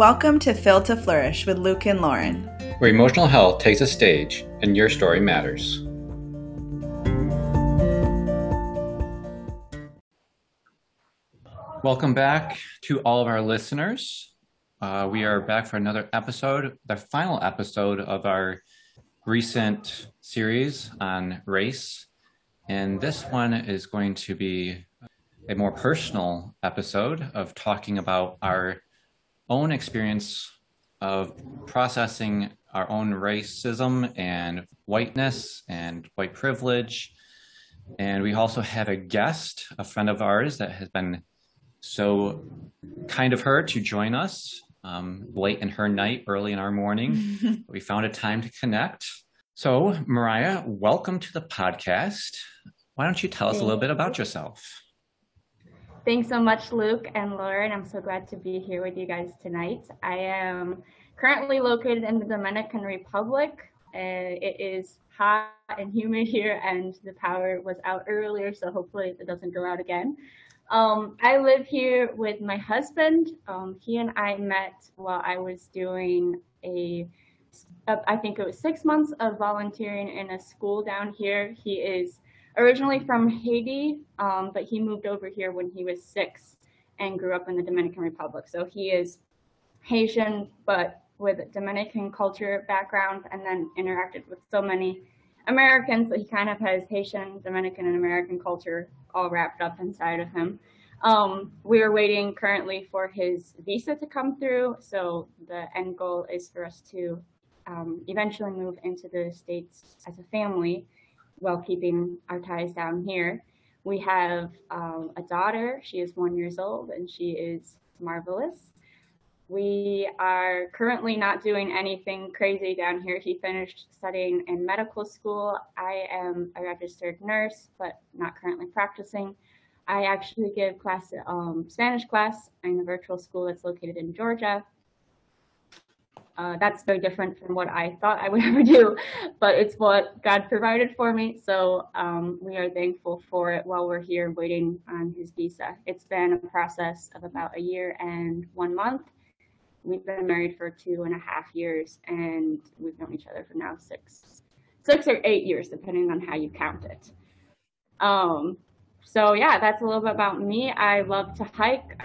Welcome to Phil to Flourish with Luke and Lauren, where emotional health takes a stage and your story matters. Welcome back to all of our listeners. Uh, we are back for another episode, the final episode of our recent series on race. And this one is going to be a more personal episode of talking about our own experience of processing our own racism and whiteness and white privilege. And we also have a guest, a friend of ours that has been so kind of her to join us um, late in her night, early in our morning. we found a time to connect. So, Mariah, welcome to the podcast. Why don't you tell us a little bit about yourself? Thanks so much, Luke and Lauren. I'm so glad to be here with you guys tonight. I am currently located in the Dominican Republic. Uh, it is hot and humid here, and the power was out earlier, so hopefully it doesn't go out again. Um, I live here with my husband. Um, he and I met while I was doing a, a, I think it was six months of volunteering in a school down here. He is originally from Haiti, um, but he moved over here when he was six and grew up in the Dominican Republic. So he is Haitian, but with Dominican culture background, and then interacted with so many Americans that he kind of has Haitian, Dominican, and American culture all wrapped up inside of him. Um, we are waiting currently for his visa to come through. So the end goal is for us to um, eventually move into the States as a family while keeping our ties down here. We have um, a daughter. She is one years old and she is marvelous. We are currently not doing anything crazy down here. He finished studying in medical school. I am a registered nurse, but not currently practicing. I actually give class, um, Spanish class in a virtual school that's located in Georgia. Uh, that's very different from what I thought I would ever do, but it's what God provided for me. So um, we are thankful for it while we're here waiting on his visa. It's been a process of about a year and one month. We've been married for two and a half years, and we've known each other for now six, six or eight years, depending on how you count it. Um, so yeah, that's a little bit about me. I love to hike.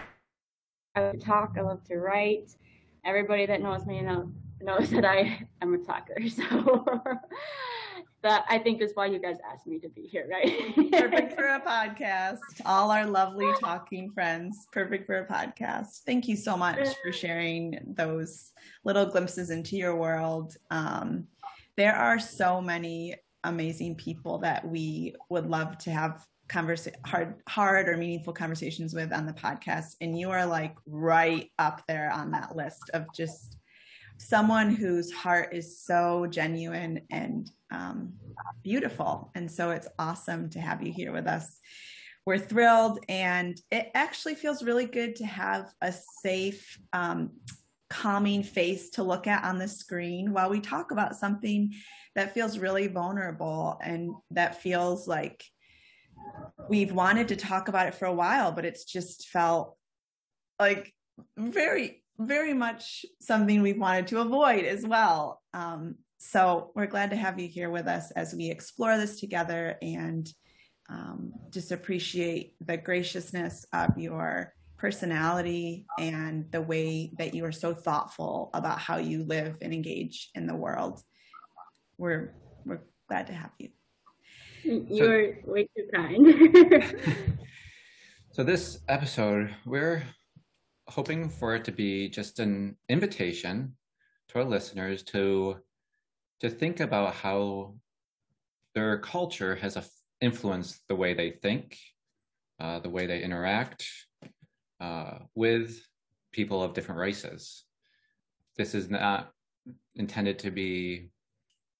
I love to talk. I love to write everybody that knows me know, knows that I am a talker. So that I think is why you guys asked me to be here, right? perfect for a podcast. All our lovely talking friends, perfect for a podcast. Thank you so much for sharing those little glimpses into your world. Um, there are so many amazing people that we would love to have converse hard hard or meaningful conversations with on the podcast and you are like right up there on that list of just someone whose heart is so genuine and um, beautiful. And so it's awesome to have you here with us. We're thrilled and it actually feels really good to have a safe um, calming face to look at on the screen while we talk about something that feels really vulnerable and that feels like we've wanted to talk about it for a while, but it's just felt like very, very much something we've wanted to avoid as well. Um, so we're glad to have you here with us as we explore this together and um, just appreciate the graciousness of your personality and the way that you are so thoughtful about how you live and engage in the world. We're we're glad to have you. You're so, way too kind. so this episode, we're hoping for it to be just an invitation to our listeners to to think about how their culture has influenced the way they think, uh, the way they interact uh, with people of different races. This is not intended to be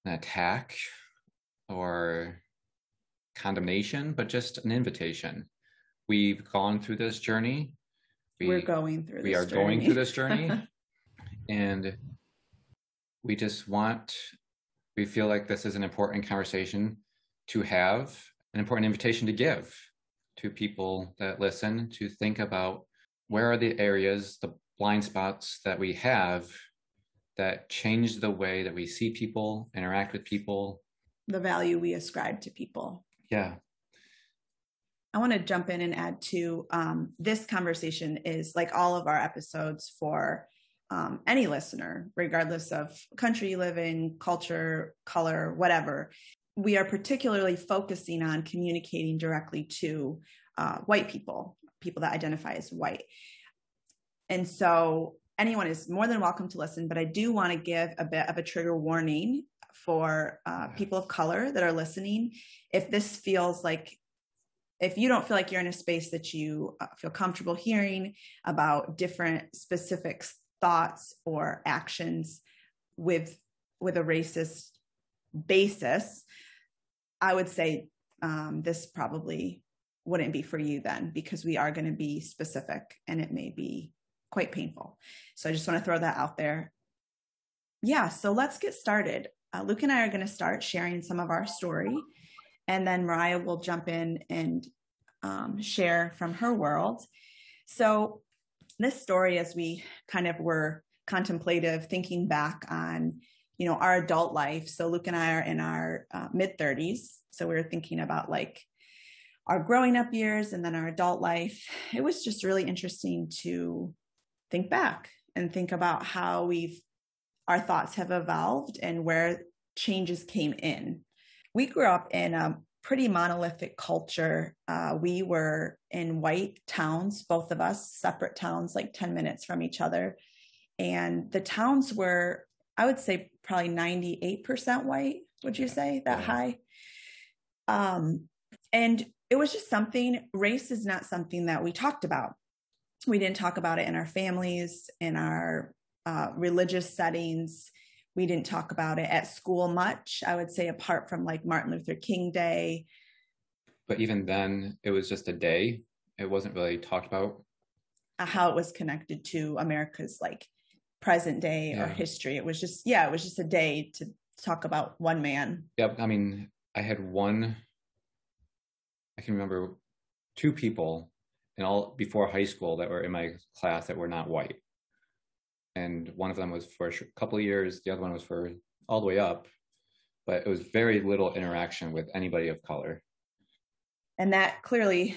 an attack or condemnation, but just an invitation. We've gone through this journey. We, are going through. We are journey. going through this journey, and we just want. We feel like this is an important conversation to have, an important invitation to give to people that listen to think about where are the areas, the blind spots that we have that change the way that we see people, interact with people, the value we ascribe to people. Yeah. I want to jump in and add to um, this conversation is like all of our episodes for um, any listener, regardless of country you live in, culture, color, whatever. We are particularly focusing on communicating directly to uh, white people, people that identify as white. And so anyone is more than welcome to listen, but I do want to give a bit of a trigger warning for uh, people of color that are listening. If this feels like, if you don't feel like you're in a space that you uh, feel comfortable hearing about different specific thoughts or actions with with a racist basis, I would say um, this probably wouldn't be for you then because we are going to be specific and it may be quite painful. So I just want to throw that out there. Yeah, so let's get started. Uh, Luke and I are going to start sharing some of our story, and then Mariah will jump in and um, share from her world. So, this story, as we kind of were contemplative, thinking back on you know our adult life. So Luke and I are in our uh, mid 30s, so we were thinking about like our growing up years and then our adult life. It was just really interesting to think back and think about how we've our thoughts have evolved and where changes came in. We grew up in a pretty monolithic culture. Uh, we were in white towns, both of us, separate towns, like 10 minutes from each other. And the towns were, I would say, probably 98% white. Would you say that high? Um, and it was just something, race is not something that we talked about we didn't talk about it in our families, in our uh, religious settings. We didn't talk about it at school much, I would say, apart from like Martin Luther King Day. But even then, it was just a day. It wasn't really talked about. Uh, how it was connected to America's like present day yeah. or history. It was just, yeah, it was just a day to talk about one man. Yep. I mean, I had one, I can remember two people and all before high school that were in my class that were not white. And one of them was for a couple of years, the other one was for all the way up, but it was very little interaction with anybody of color. And that clearly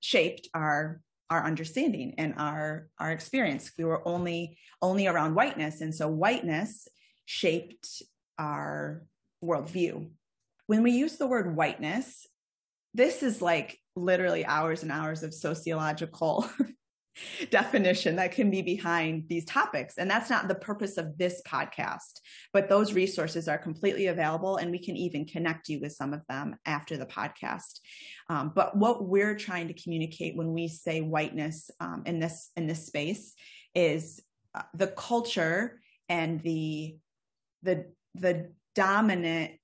shaped our our understanding and our our experience. We were only only around whiteness, and so whiteness shaped our worldview. When we use the word whiteness, this is like literally hours and hours of sociological definition that can be behind these topics. And that's not the purpose of this podcast, but those resources are completely available and we can even connect you with some of them after the podcast. Um, but what we're trying to communicate when we say whiteness um, in this in this space is uh, the culture and the the the dominant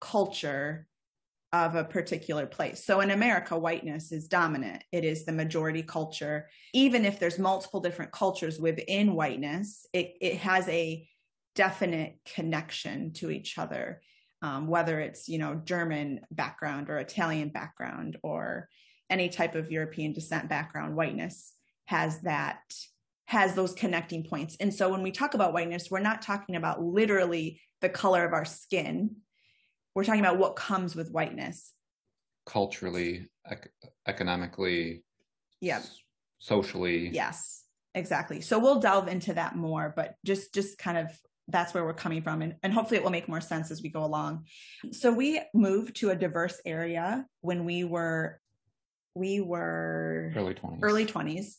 culture of a particular place. So in America, whiteness is dominant. It is the majority culture. Even if there's multiple different cultures within whiteness, it, it has a definite connection to each other. Um, whether it's you know German background or Italian background or any type of European descent background, whiteness has that has those connecting points. And so when we talk about whiteness, we're not talking about literally the color of our skin we're talking about what comes with whiteness. Culturally ec- economically yeah. s- socially. Yes exactly. So we'll delve into that more but just just kind of that's where we're coming from and, and hopefully it will make more sense as we go along. So we moved to a diverse area when we were we were early 20s early 20s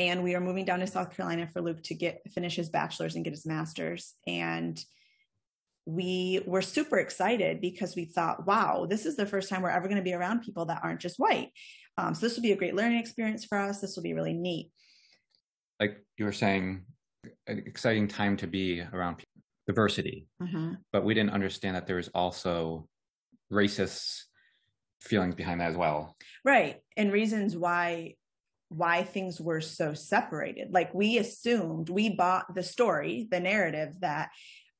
and we were moving down to south carolina for luke to get finish his bachelor's and get his master's and we were super excited because we thought, wow, this is the first time we're ever going to be around people that aren't just white. Um, so this will be a great learning experience for us. This will be really neat. Like you were saying, an exciting time to be around diversity, mm-hmm. but we didn't understand that there was also racist feelings behind that as well. Right, and reasons why why things were so separated. Like we assumed, we bought the story, the narrative that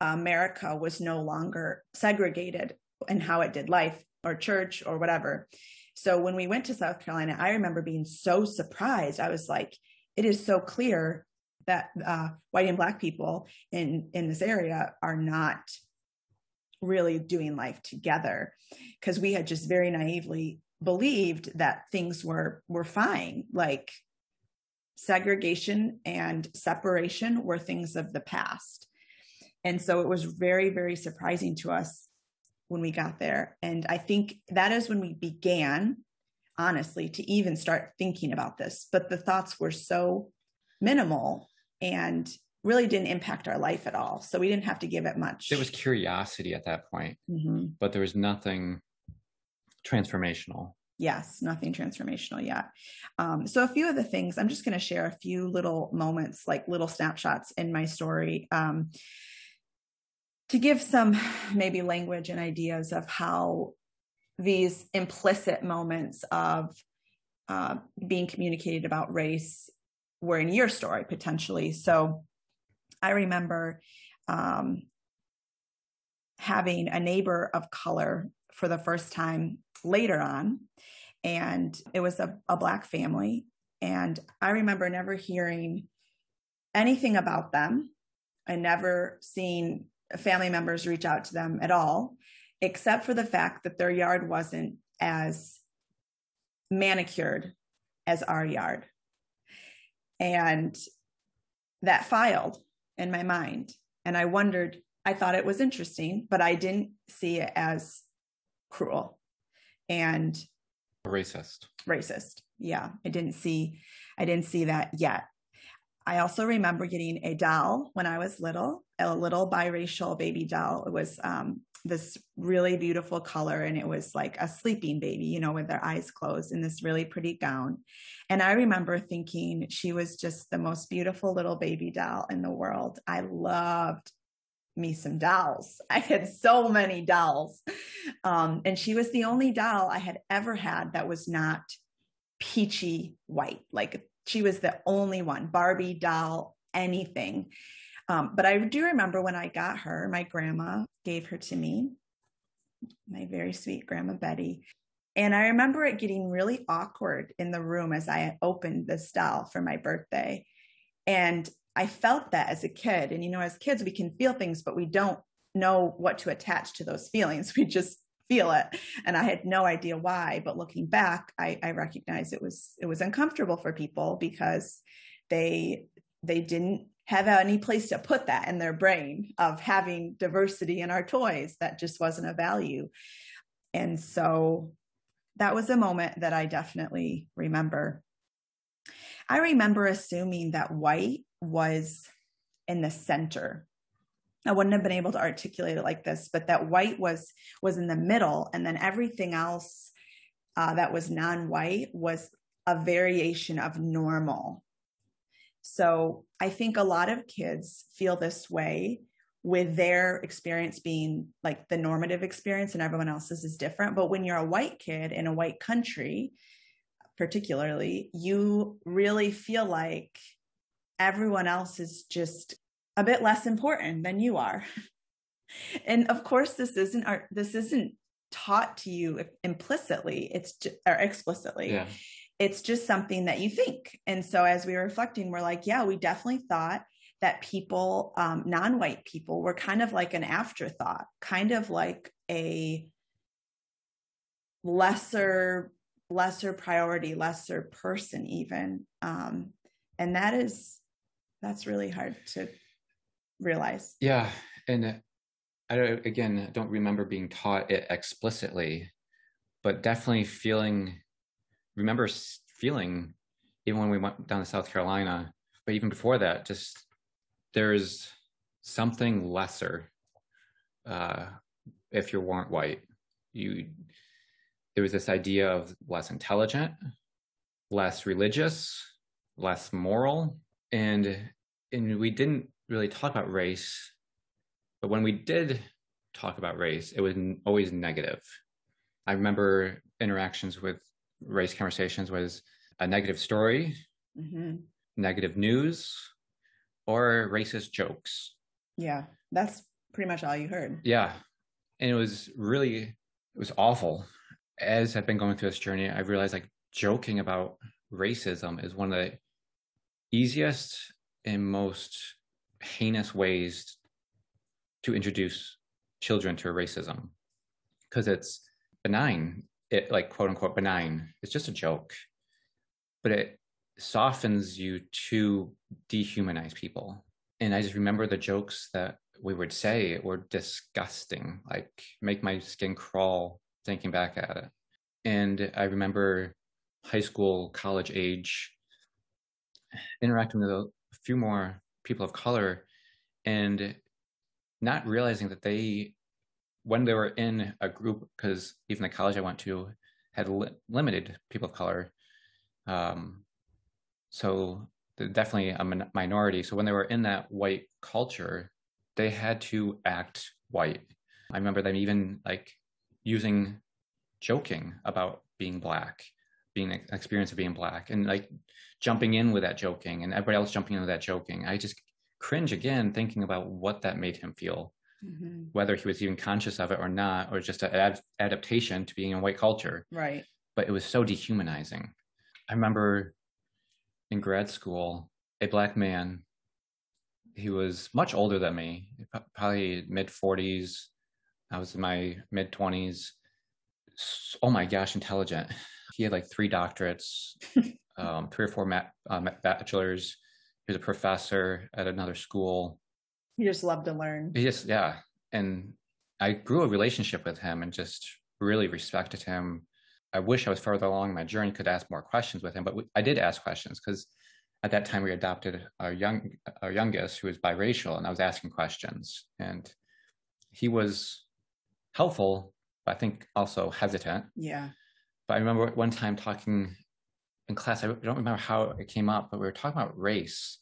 America was no longer segregated in how it did life or church or whatever. So when we went to South Carolina, I remember being so surprised. I was like, it is so clear that uh, white and black people in in this area are not really doing life together because we had just very naively believed that things were were fine like segregation and separation were things of the past and so it was very very surprising to us when we got there and i think that is when we began honestly to even start thinking about this but the thoughts were so minimal and really didn't impact our life at all. So we didn't have to give it much. There was curiosity at that point, mm-hmm. but there was nothing transformational. Yes, nothing transformational yet. Um, so, a few of the things I'm just going to share a few little moments, like little snapshots in my story, um, to give some maybe language and ideas of how these implicit moments of uh, being communicated about race were in your story potentially. So I remember um, having a neighbor of color for the first time later on, and it was a, a black family. And I remember never hearing anything about them. I never seen family members reach out to them at all, except for the fact that their yard wasn't as manicured as our yard. And that filed in my mind. And I wondered, I thought it was interesting, but I didn't see it as cruel and racist. Racist. Yeah. I didn't see I didn't see that yet. I also remember getting a doll when I was little, a little biracial baby doll. It was um, this really beautiful color and it was like a sleeping baby, you know, with their eyes closed in this really pretty gown. And I remember thinking she was just the most beautiful little baby doll in the world. I loved me some dolls. I had so many dolls. Um, and she was the only doll I had ever had that was not peachy white. Like she was the only one, Barbie doll, anything. Um, but I do remember when I got her, my grandma gave her to me, my very sweet grandma Betty. And I remember it getting really awkward in the room as I opened this doll for my birthday. And I felt that as a kid. And, you know, as kids, we can feel things, but we don't know what to attach to those feelings. We just feel it. And I had no idea why. But looking back, I, I recognize it was it was uncomfortable for people because they they didn't have any place to put that in their brain of having diversity in our toys. That just wasn't a value. And so that was a moment that I definitely remember. I remember assuming that white was in the center. I wouldn't have been able to articulate it like this, but that white was was in the middle, and then everything else uh, that was non-white was a variation of normal. So I think a lot of kids feel this way with their experience being like the normative experience and everyone else's is different. But when you're a white kid in a white country, particularly, you really feel like everyone else is just a bit less important than you are. and of course, this isn't our, this isn't taught to you implicitly. It's just, or explicitly. Yeah it's just something that you think. And so as we were reflecting, we're like, yeah, we definitely thought that people, um, non white people, were kind of like an afterthought, kind of like a lesser lesser priority lesser person even um and that is that's really hard to realize yeah and i don't again don't remember being taught it explicitly but definitely feeling remember feeling even when we went down to South Carolina, but even before that, just there's something lesser uh, if you weren't white. You there was this idea of less intelligent, less religious, less moral, and and we didn't really talk about race, but when we did talk about race, it was always negative. I remember interactions with race conversations was a negative story, mm-hmm. negative news, or racist jokes. Yeah, that's pretty much all you heard. Yeah. And it was really, it was awful. As I've been going through this journey, I've realized like joking about racism is one of the easiest and most heinous ways to introduce children to racism. Because it's benign. It like quote unquote benign. It's just a joke. But it softens you to dehumanize people. And i just remember the jokes that we would say were disgusting like make my skin crawl thinking back at it. And i remember high school college age interacting with a few more people of color and not realizing that they when they were in a group because even the college i went to had li- limited people of color. Um, so definitely a min- minority. So when they were in that white culture they had to act white. I remember them even like using joking about being black being an experience of being black. And like jumping in with that joking and everybody else jumping in with that joking. I just cringe again thinking about what that made him feel mm-hmm. whether he was even conscious of it or not or just an ad- adaptation to being in white culture. Right. But it was so dehumanizing. I remember in grad school a black man he was much older than me probably mid 40s i was in my mid 20s oh my gosh intelligent. He had like three doctorates, um, three or four ma- uh, bachelors. He was a professor at another school. He just loved to learn. He just, yeah. And I grew a relationship with him and just really respected him. I wish I was further along my journey, could ask more questions with him, but I did ask questions because at that time we adopted our young our youngest who was biracial and I was asking questions and he was helpful, but I think also hesitant. Yeah. But I remember one time talking in class, I don't remember how it came up, but we were talking about race.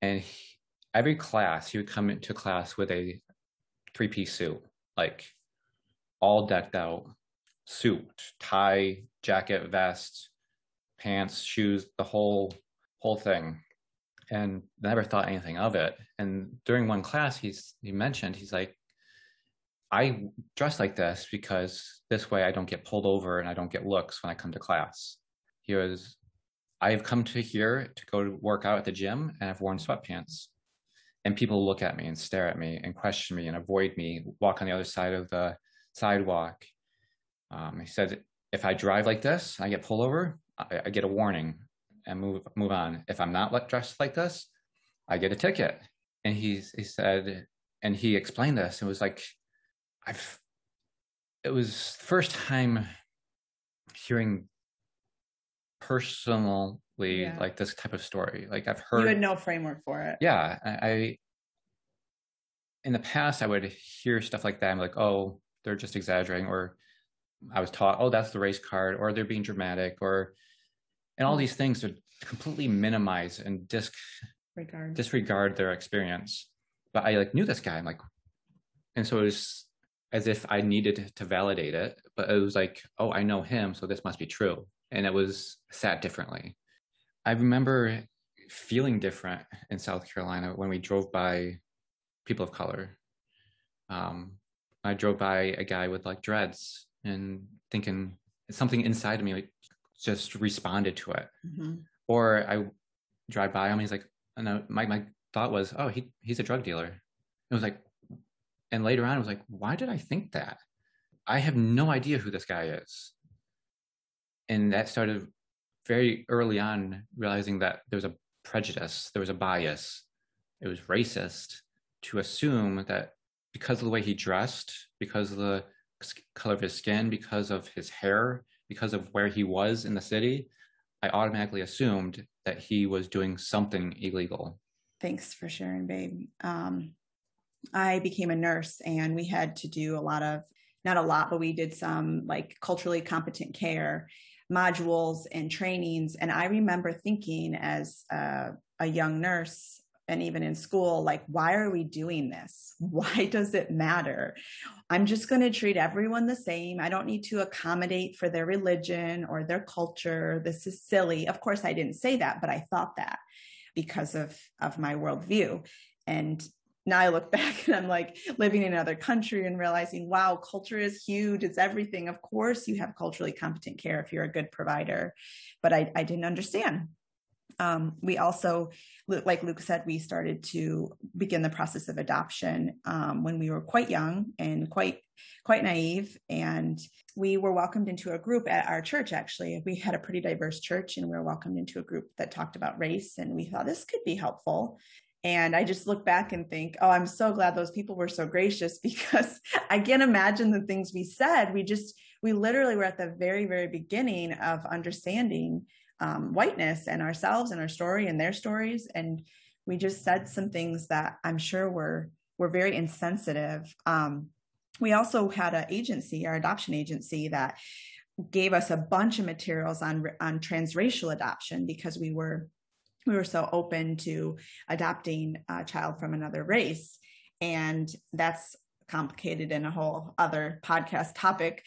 And he, every class, he would come into class with a three piece suit, like all decked out suit, tie, jacket, vest, pants, shoes, the whole whole thing. And never thought anything of it. And during one class, he's he mentioned he's like, I dress like this because this way I don't get pulled over and I don't get looks when I come to class. He was, I've come to here to go to work out at the gym and I've worn sweatpants. And people look at me and stare at me and question me and avoid me, walk on the other side of the sidewalk. Um, he said, if I drive like this, I get pulled over, I, I get a warning and move move on. If I'm not dressed like this, I get a ticket. And he he said, and he explained this. It was like I've it was first time hearing personally yeah. like this type of story. Like I've heard You had no framework for it. Yeah. I, I in the past I would hear stuff like that. I'm like, oh, they're just exaggerating, or I was taught, oh, that's the race card, or they're being dramatic, or and all hmm. these things to completely minimize and disregard disregard their experience. But I like knew this guy. I'm like, and so it was as if I needed to validate it, but it was like, oh, I know him, so this must be true. And it was sat differently. I remember feeling different in South Carolina when we drove by people of color. Um, I drove by a guy with like dreads and thinking something inside of me like just responded to it. Mm-hmm. Or I drive by him, he's like, no, my my thought was, oh, he he's a drug dealer. It was like, and later on, I was like, why did I think that? I have no idea who this guy is. And that started very early on realizing that there was a prejudice, there was a bias. It was racist to assume that because of the way he dressed, because of the color of his skin, because of his hair, because of where he was in the city, I automatically assumed that he was doing something illegal. Thanks for sharing, babe. Um, I became a nurse and we had to do a lot of, not a lot, but we did some like culturally competent care modules and trainings. And I remember thinking as a, a young nurse and even in school, like, why are we doing this? Why does it matter? I'm just going to treat everyone the same. I don't need to accommodate for their religion or their culture. This is silly. Of course, I didn't say that, but I thought that because of, of my worldview. And now I look back and I'm like living in another country and realizing, wow, culture is huge. It's everything. Of course, you have culturally competent care if you're a good provider. But I, I didn't understand. Um, we also, like Luke said, we started to begin the process of adoption um, when we were quite young and quite quite naive. And we were welcomed into a group at our church. Actually, we had a pretty diverse church, and we were welcomed into a group that talked about race. And we thought this could be helpful. And I just look back and think, oh, I'm so glad those people were so gracious because I can't imagine the things we said. We just, we literally were at the very, very beginning of understanding um, whiteness and ourselves and our story and their stories. And we just said some things that I'm sure were were very insensitive. Um, we also had an agency, our adoption agency, that gave us a bunch of materials on on transracial adoption because we were we were so open to adopting a child from another race and that's complicated in a whole other podcast topic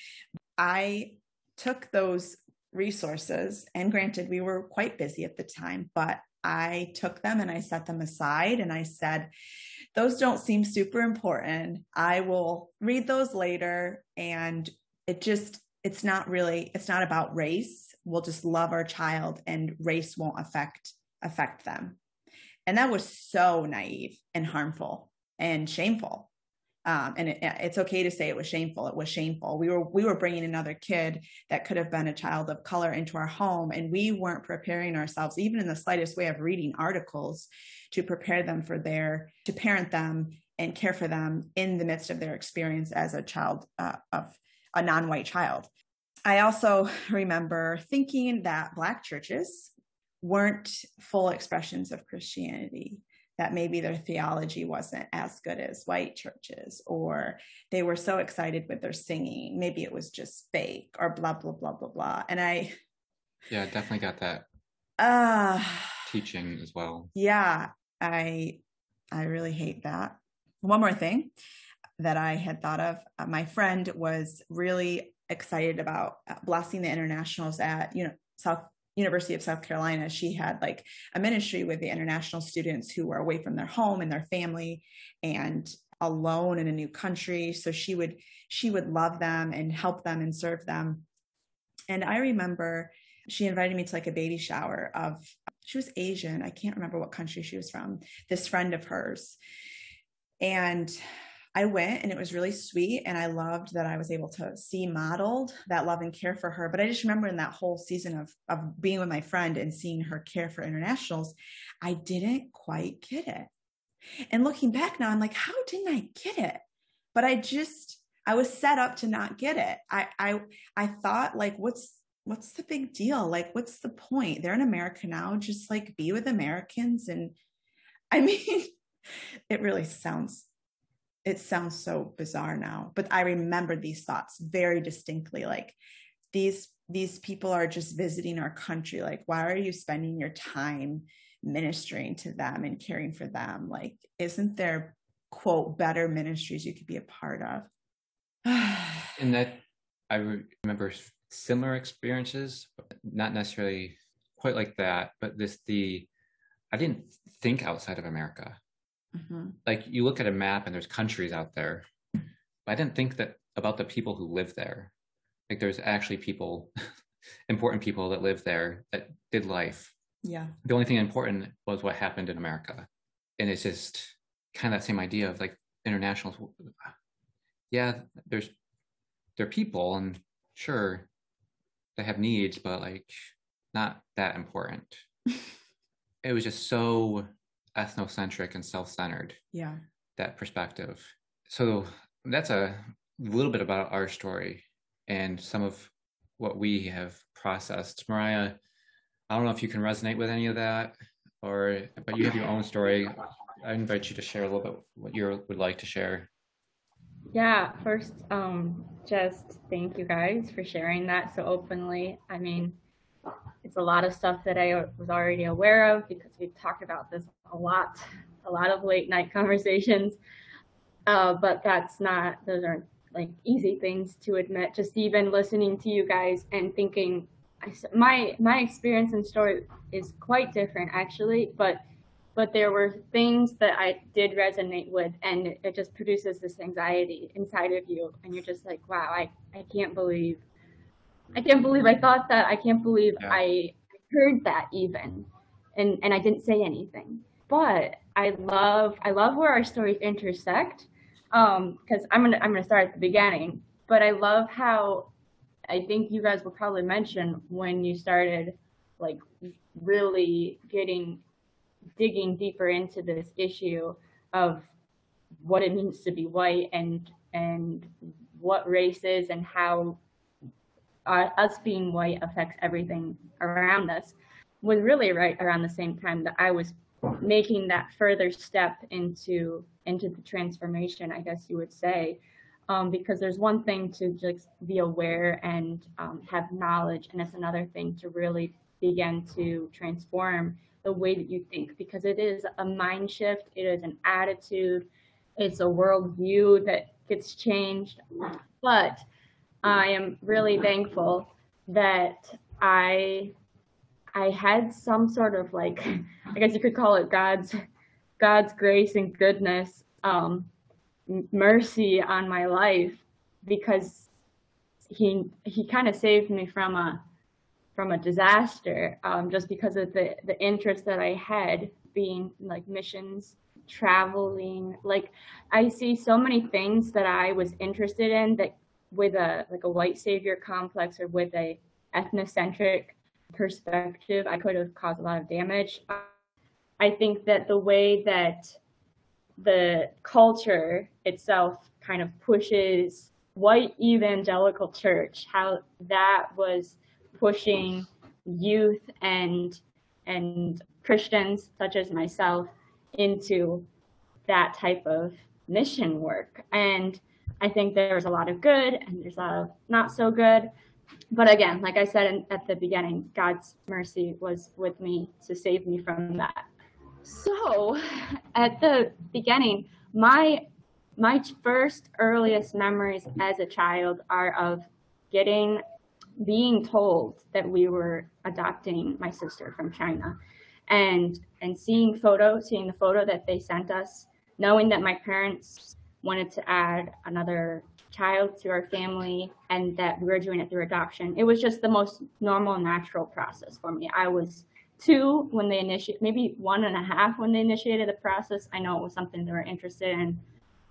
i took those resources. And granted, we were quite busy at the time, but I took them and I set them aside and I said, those don't seem super important. I will read those later. And it just, it's not really, it's not about race. We'll just love our child and race won't affect affect them. And that was so naive and harmful and shameful um, and it, it's okay to say it was shameful. It was shameful. We were we were bringing another kid that could have been a child of color into our home, and we weren't preparing ourselves, even in the slightest way of reading articles, to prepare them for their to parent them and care for them in the midst of their experience as a child uh, of a non-white child. I also remember thinking that Black churches weren't full expressions of Christianity that maybe their theology wasn't as good as white churches, or they were so excited with their singing, maybe it was just fake, or blah, blah, blah, blah, blah. And I. Yeah, definitely got that uh, teaching as well. Yeah, I I really hate that. One more thing that I had thought of uh, my friend was really excited about uh, blessing the internationals at you know South University of South Carolina, she had like a ministry with the international students who were away from their home and their family and alone in a new country. So she would she would love them and help them and serve them. And I remember she invited me to like a baby shower of she was Asian. I can't remember what country she was from. This friend of hers. And I went and it was really sweet. And I loved that I was able to see modeled that love and care for her. But I just remember in that whole season of, of being with my friend and seeing her care for internationals, I didn't quite get it. And looking back now, I'm like, how didn't I get it? But I just, I was set up to not get it. I, I, I thought like, what's, what's the big deal? Like, what's the point? They're in America now. Just like be with Americans. And I mean, it really sounds it sounds so bizarre now, but I remember these thoughts very distinctly. Like these these people are just visiting our country. Like, why are you spending your time ministering to them and caring for them? Like, isn't there quote better ministries you could be a part of? and that I remember similar experiences, not necessarily quite like that, but this the I didn't think outside of America. Mm-hmm. Like you look at a map and there's countries out there. I didn't think that about the people who live there. Like there's actually people, important people that live there that did life. Yeah. The only thing important was what happened in America. And it's just kind of that same idea of like international Yeah, there's they're people and sure they have needs, but like not that important. it was just so ethnocentric and self-centered yeah. that perspective. So that's a little bit about our story and some of what we have processed. Mariah i don't know if you can resonate with any of that or but you have your own story. I invite you to share a little bit what you would like to share. Yeah first um just thank you guys for sharing that so openly. I mean it's a lot of stuff that I was already aware of because we've talked about this a lot, a lot of late night conversations. Uh, but that's not, those aren't like easy things to admit. Just even listening to you guys and thinking, my my experience and story is quite different actually, but but there were things that I did resonate with, and it just produces this anxiety inside of you, and you're just like, wow, I I can't believe I can't believe I thought that. I can't believe yeah. I heard that even. and and I didn't say anything. But I love I love where our stories intersect um because I'm gonna I'm gonna start at the beginning. But I love how I think you guys will probably mention when you started like really getting digging deeper into this issue of what it means to be white and and what race is and how uh, us being white affects everything around us was really right around the same time that I was making that further step into into the transformation, I guess you would say. Um, because there's one thing to just be aware and um, have knowledge, and it's another thing to really begin to transform the way that you think, because it is a mind shift, it is an attitude, it's a worldview that gets changed. But I am really thankful that I I had some sort of like I guess you could call it God's God's grace and goodness, um, mercy on my life because he he kind of saved me from a from a disaster um, just because of the the interest that I had being like missions traveling. Like i see so many things that i was interested in that with a like a white savior complex or with a ethnocentric perspective i could have caused a lot of damage i think that the way that the culture itself kind of pushes white evangelical church how that was pushing youth and and christians such as myself into that type of mission work. And I think there's a lot of good and there's a lot of not so good. But again, like I said in, at the beginning, God's mercy was with me to save me from that. So, at the beginning, my my first earliest memories as a child are of getting being told that we were adopting my sister from China and and seeing photo, seeing the photo that they sent us, knowing that my parents wanted to add another child to our family and that we were doing it through adoption. It was just the most normal, natural process for me. I was two when they initiated, maybe one and a half when they initiated the process. I know it was something they were interested in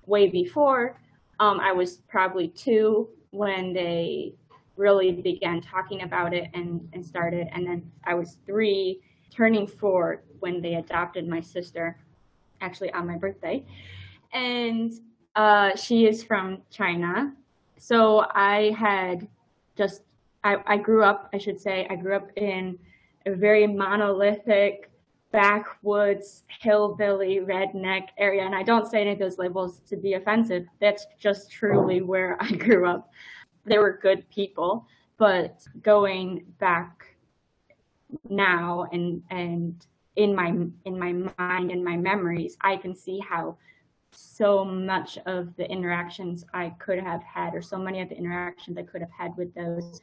way before. Um, I was probably two when they really began talking about it and, and started. And then I was three turning four when they adopted my sister, actually on my birthday. And uh, she is from China. So I had just, I, I grew up, I should say, I grew up in a very monolithic, backwoods, hillbilly, redneck area. And I don't say any of those labels to be offensive. That's just truly where I grew up. They were good people. But going back now and and in my in my mind and my memories i can see how so much of the interactions i could have had or so many of the interactions i could have had with those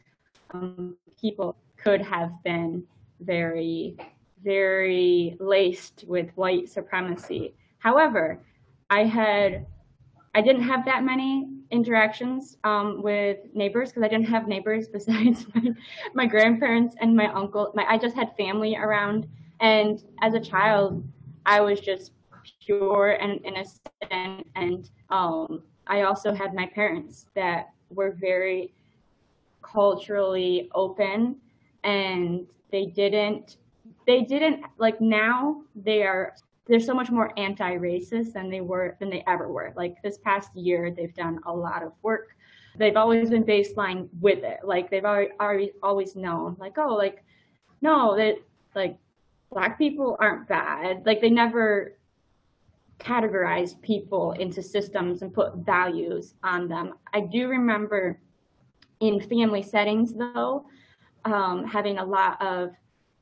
um, people could have been very very laced with white supremacy however i had i didn't have that many interactions um, with neighbors because I didn't have neighbors besides my, my grandparents and my uncle. My, I just had family around. And as a child, I was just pure and innocent. And um, I also had my parents that were very culturally open and they didn't they didn't like now they are they're so much more anti-racist than they were than they ever were. Like this past year, they've done a lot of work. They've always been baseline with it. Like they've already, already always known, like oh, like no, that like black people aren't bad. Like they never categorized people into systems and put values on them. I do remember in family settings though, um, having a lot of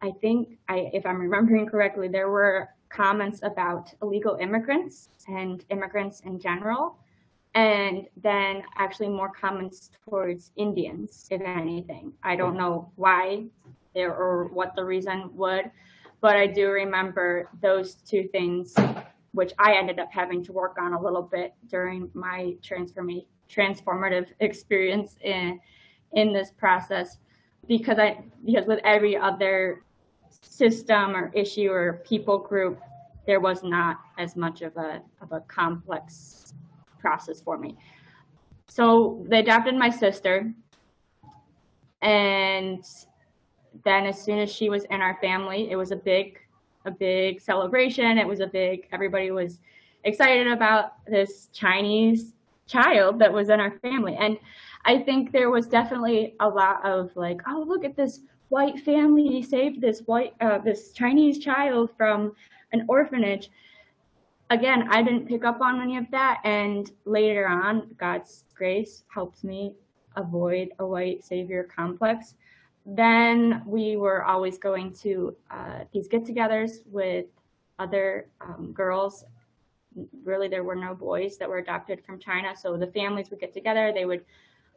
I think I, if I'm remembering correctly, there were comments about illegal immigrants and immigrants in general, and then actually more comments towards Indians, if anything. I don't know why or what the reason would, but I do remember those two things, which I ended up having to work on a little bit during my transformative experience in in this process because I because with every other system or issue or people group, there was not as much of a of a complex process for me. So they adopted my sister, and then as soon as she was in our family, it was a big a big celebration. It was a big everybody was excited about this Chinese child that was in our family. And I think there was definitely a lot of like, oh, look at this white family saved this white uh, this Chinese child from an orphanage. Again, I didn't pick up on any of that, and later on, God's grace helped me avoid a white savior complex. Then we were always going to uh, these get-togethers with other um, girls really there were no boys that were adopted from China. So the families would get together, they would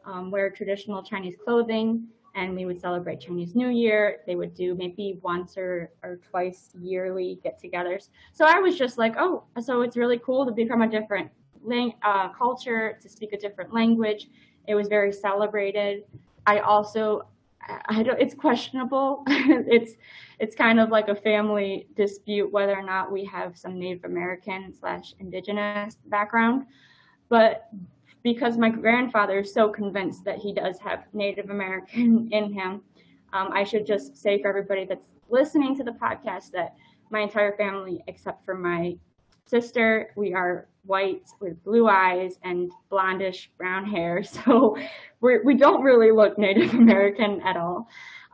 um, wear traditional Chinese clothing, and we would celebrate Chinese New Year. They would do maybe once or, or twice yearly get togethers. So I was just like, oh, so it's really cool to be from a different uh, culture, to speak a different language. It was very celebrated. I also I don't, it's questionable. it's it's kind of like a family dispute whether or not we have some Native American slash indigenous background. But because my grandfather is so convinced that he does have Native American in him, um, I should just say for everybody that's listening to the podcast that my entire family, except for my sister, we are white with blue eyes and blondish brown hair. So we're, we don't really look Native American at all.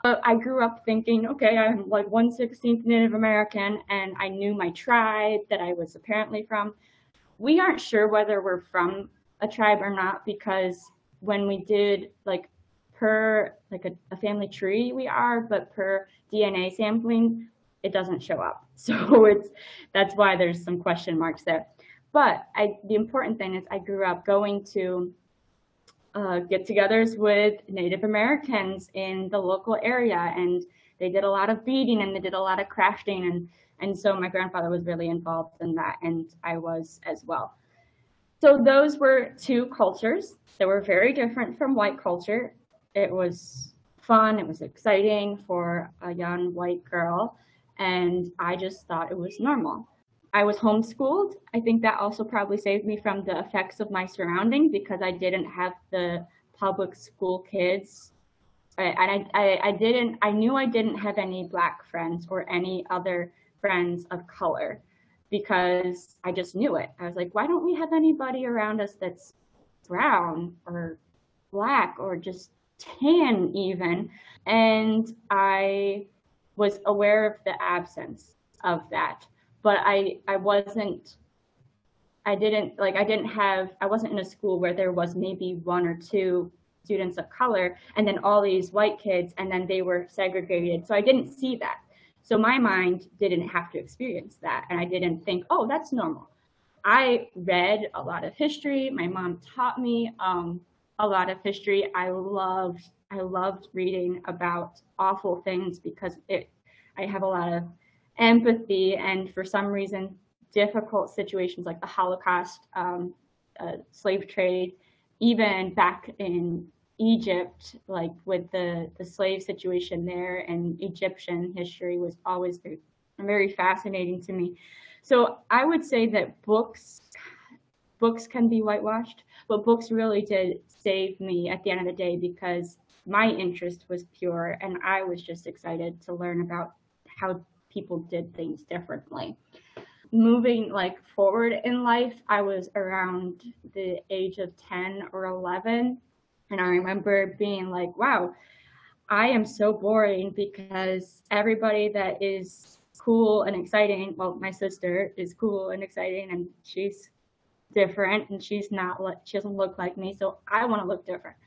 But I grew up thinking, okay, I'm like 116th Native American, and I knew my tribe that I was apparently from. We aren't sure whether we're from a tribe or not because when we did like per like a, a family tree we are, but per DNA sampling, it doesn't show up. So it's that's why there's some question marks there. But I, the important thing is I grew up going to uh, get-togethers with Native Americans in the local area, and they did a lot of beading and they did a lot of crafting, and and so my grandfather was really involved in that, and I was as well. So those were two cultures that were very different from white culture. It was fun, it was exciting for a young white girl, and I just thought it was normal. I was homeschooled. I think that also probably saved me from the effects of my surrounding because I didn't have the public school kids. And I, I, I didn't, I knew I didn't have any black friends or any other friends of color because I just knew it. I was like, why don't we have anybody around us that's brown or black or just tan even? And I was aware of the absence of that but I I wasn't I didn't like I didn't have I wasn't in a school where there was maybe one or two students of color and then all these white kids and then they were segregated. So I didn't see that. So my mind didn't have to experience that and I didn't think, "Oh, that's normal." I read a lot of history. My mom taught me um, a lot of history. I loved I loved reading about awful things because it I have a lot of empathy and for some reason difficult situations like the Holocaust, um, uh, slave trade, even back in Egypt, like with the, the slave situation there and Egyptian history was always very, very fascinating to me. So I would say that books books can be whitewashed, but books really did save me at the end of the day because my interest was pure and I was just excited to learn about how people did things differently. Moving like forward in life, I was around the age of 10 or 11. And I remember being like, wow, I am so boring because everybody that is cool and exciting, well, my sister is cool and exciting and she's different and she's not, she doesn't look like me. So I want to look different.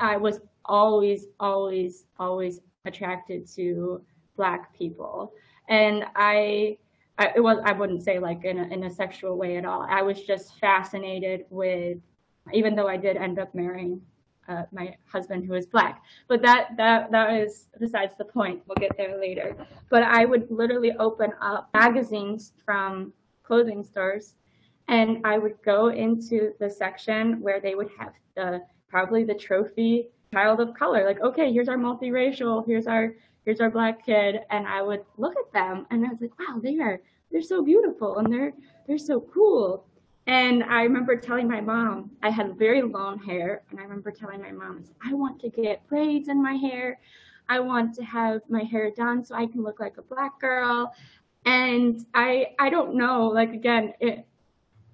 I was always, always, always attracted to Black people and I, I it was I wouldn't say like in a, in a sexual way at all. I was just fascinated with, even though I did end up marrying uh, my husband who is black. But that that that is besides the point. We'll get there later. But I would literally open up magazines from clothing stores, and I would go into the section where they would have the probably the trophy child of color. Like, okay, here's our multiracial, here's our here's our black kid, and I would look at them and I was like, wow, they are they're so beautiful and they're they're so cool. And I remember telling my mom, I had very long hair, and I remember telling my mom, I want to get braids in my hair. I want to have my hair done so I can look like a black girl. And I I don't know, like again, it,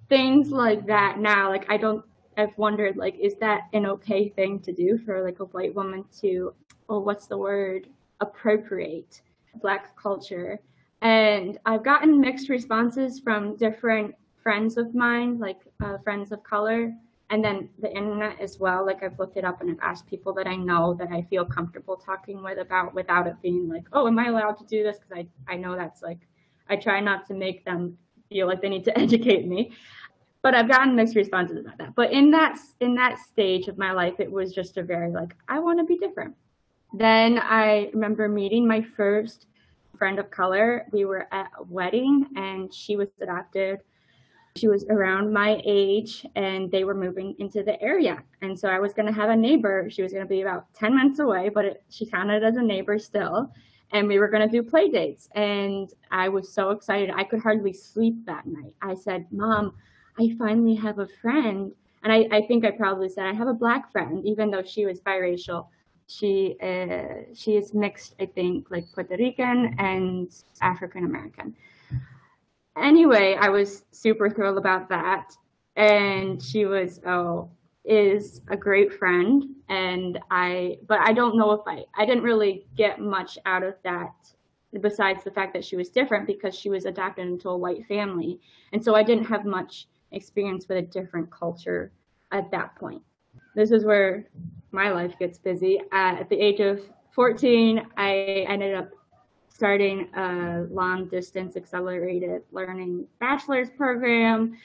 things like that now, like I don't I've wondered like is that an okay thing to do for like a white woman to well what's the word appropriate black culture and I've gotten mixed responses from different friends of mine like uh, friends of color and then the internet as well like I've looked it up and I've asked people that I know that I feel comfortable talking with about without it being like oh am I allowed to do this because I I know that's like I try not to make them feel like they need to educate me but I've gotten mixed responses about that. But in that in that stage of my life, it was just a very like I want to be different. Then I remember meeting my first friend of color. We were at a wedding, and she was adopted. She was around my age, and they were moving into the area. And so I was going to have a neighbor. She was going to be about 10 minutes away, but it, she counted as a neighbor still. And we were going to do play dates. And I was so excited. I could hardly sleep that night. I said, Mom, I finally have a friend. And I, I think I probably said I have a black friend, even though she was biracial. She uh, she is mixed, I think, like Puerto Rican and African American. Anyway, I was super thrilled about that, and she was oh is a great friend, and I but I don't know if I I didn't really get much out of that besides the fact that she was different because she was adopted into a white family, and so I didn't have much experience with a different culture at that point. This is where my life gets busy. Uh, at the age of 14, I ended up starting a long distance accelerated learning bachelor's program.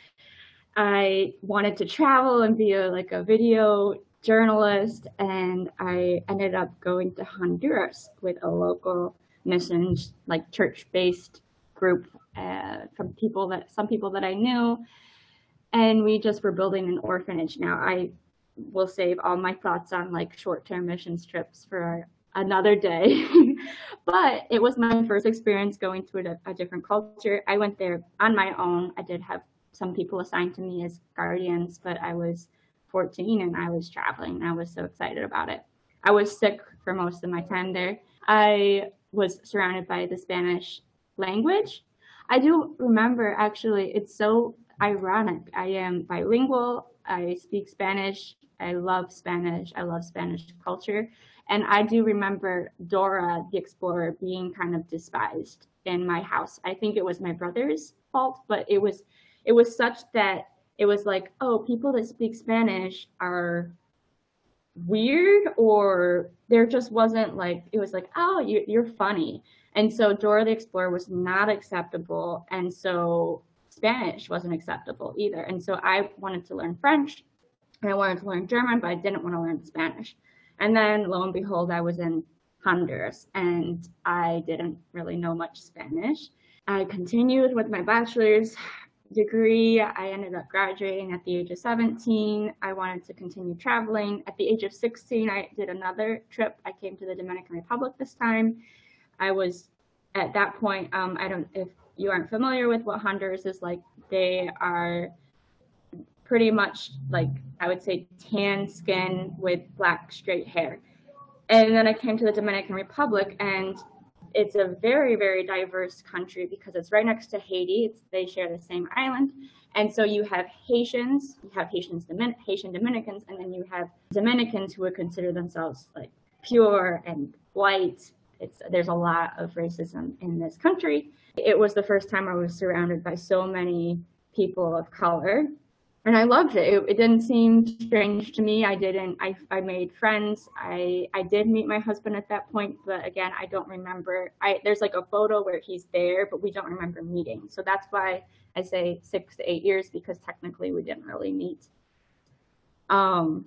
I wanted to travel and be a, like a video journalist, and I ended up going to Honduras with a local mission, like church-based group uh, from people that some people that I knew, and we just were building an orphanage now. I will save all my thoughts on like short-term missions trips for another day. but it was my first experience going to a, a, different culture. I went there on my own. I did have some people assigned to me as guardians, but I was 14 and I was traveling. I was so excited about it. I was sick for most of my time there. I was surrounded by the Spanish language. I do remember actually, it's so ironic. I am bilingual. I speak Spanish. I love Spanish. I love Spanish culture. And I do remember Dora the Explorer being kind of despised in my house. I think it was my brother's fault, but it was it was such that it was like, oh, people that speak Spanish are weird or there just wasn't like it was like, oh, you, you're funny. And so Dora the Explorer was not acceptable. And so Spanish wasn't acceptable either. And so I wanted to learn French I wanted to learn German, but I didn't want to learn Spanish. And then lo and behold, I was in Honduras and I didn't really know much Spanish. I continued with my bachelor's degree. I ended up graduating at the age of 17. I wanted to continue traveling. At the age of 16, I did another trip. I came to the Dominican Republic this time. I was at that point, um, I don't, if you aren't familiar with what Honduras is like, they are pretty much like I would say tan skin with black straight hair. And then I came to the Dominican Republic and it's a very very diverse country because it's right next to Haiti. It's, they share the same island, and so you have Haitians, you have Haitians, Domin- Haitian Dominicans, and then you have Dominicans who would consider themselves like pure and white. It's there's a lot of racism in this country, it was the first time I was surrounded by so many people of color. And I loved it. it. It didn't seem strange to me. I didn't, I, I made friends. I, I did meet my husband at that point, but again, I don't remember. I, there's like a photo where he's there, but we don't remember meeting. So that's why I say six to eight years because technically we didn't really meet. Um,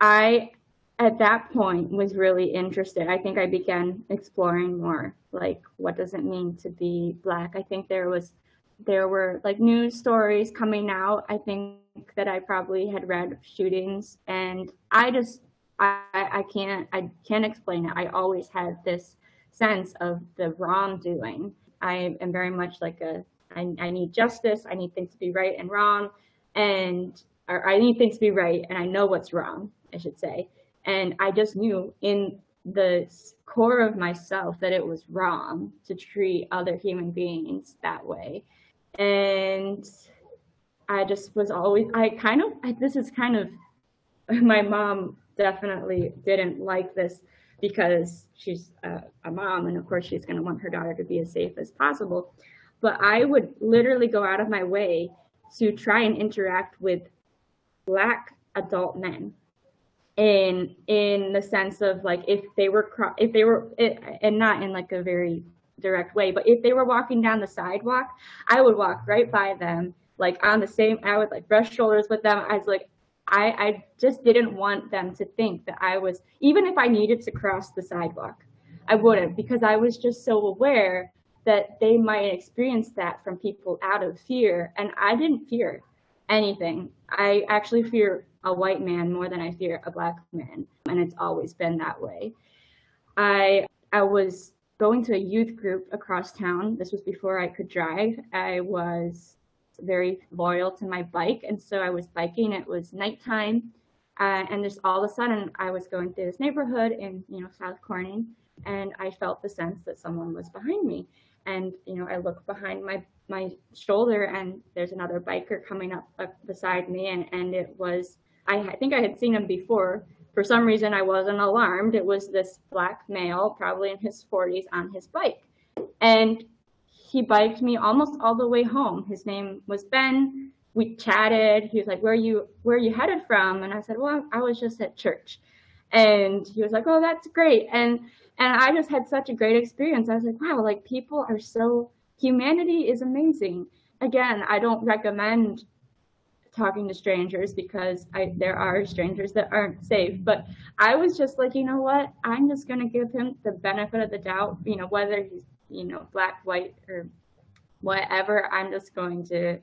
I at that point was really interested. I think I began exploring more like what does it mean to be black. I think there was there were like news stories coming out. I think that I probably had read shootings and I just I, I can't I can't explain it. I always had this sense of the wrongdoing. I am very much like a I, I need justice. I need things to be right and wrong, and or I need things to be right, and I know what's wrong. I should say, and I just knew in the core of myself that it was wrong to treat other human beings that way, and I just was always I kind of I, this is kind of my mom definitely didn't like this because she's a, a mom and of course she's going to want her daughter to be as safe as possible. But i would literally go out of my way to try and interact with black adult men in in the sense of like if they were if they were and not in like a very direct way but if they were walking down the sidewalk i would walk right by them like on the same i would like brush shoulders with them i was like I, I just didn't want them to think that I was, even if I needed to cross the sidewalk, I wouldn't because I was just so aware that they might experience that from people out of fear. And I didn't fear anything. I actually fear a white man more than I fear a black man. And it's always been that way. I, I was going to a youth group across town. This was before I could drive. I was very loyal to my bike. And so I was biking, it was nighttime. Uh, and just all of a sudden I was going through this neighborhood in, you know, South Corning and I felt the sense that someone was behind me. And, you know, I look behind my, my shoulder and there's another biker coming up, up beside me. And, and it was, I, I think I had seen him before. For some reason, I wasn't alarmed. It was this black male, probably in his 40s, on his bike. And he biked me almost all the way home. His name was Ben. We chatted. He was like, "Where are you? Where are you headed from?" And I said, "Well, I was just at church." And he was like, "Oh, that's great." And and I just had such a great experience. I was like, "Wow, like people are so humanity is amazing." Again, I don't recommend talking to strangers because I, there are strangers that aren't safe. But I was just like, you know what? I'm just going to give him the benefit of the doubt, you know, whether he's you know, black, white, or whatever, I'm just going to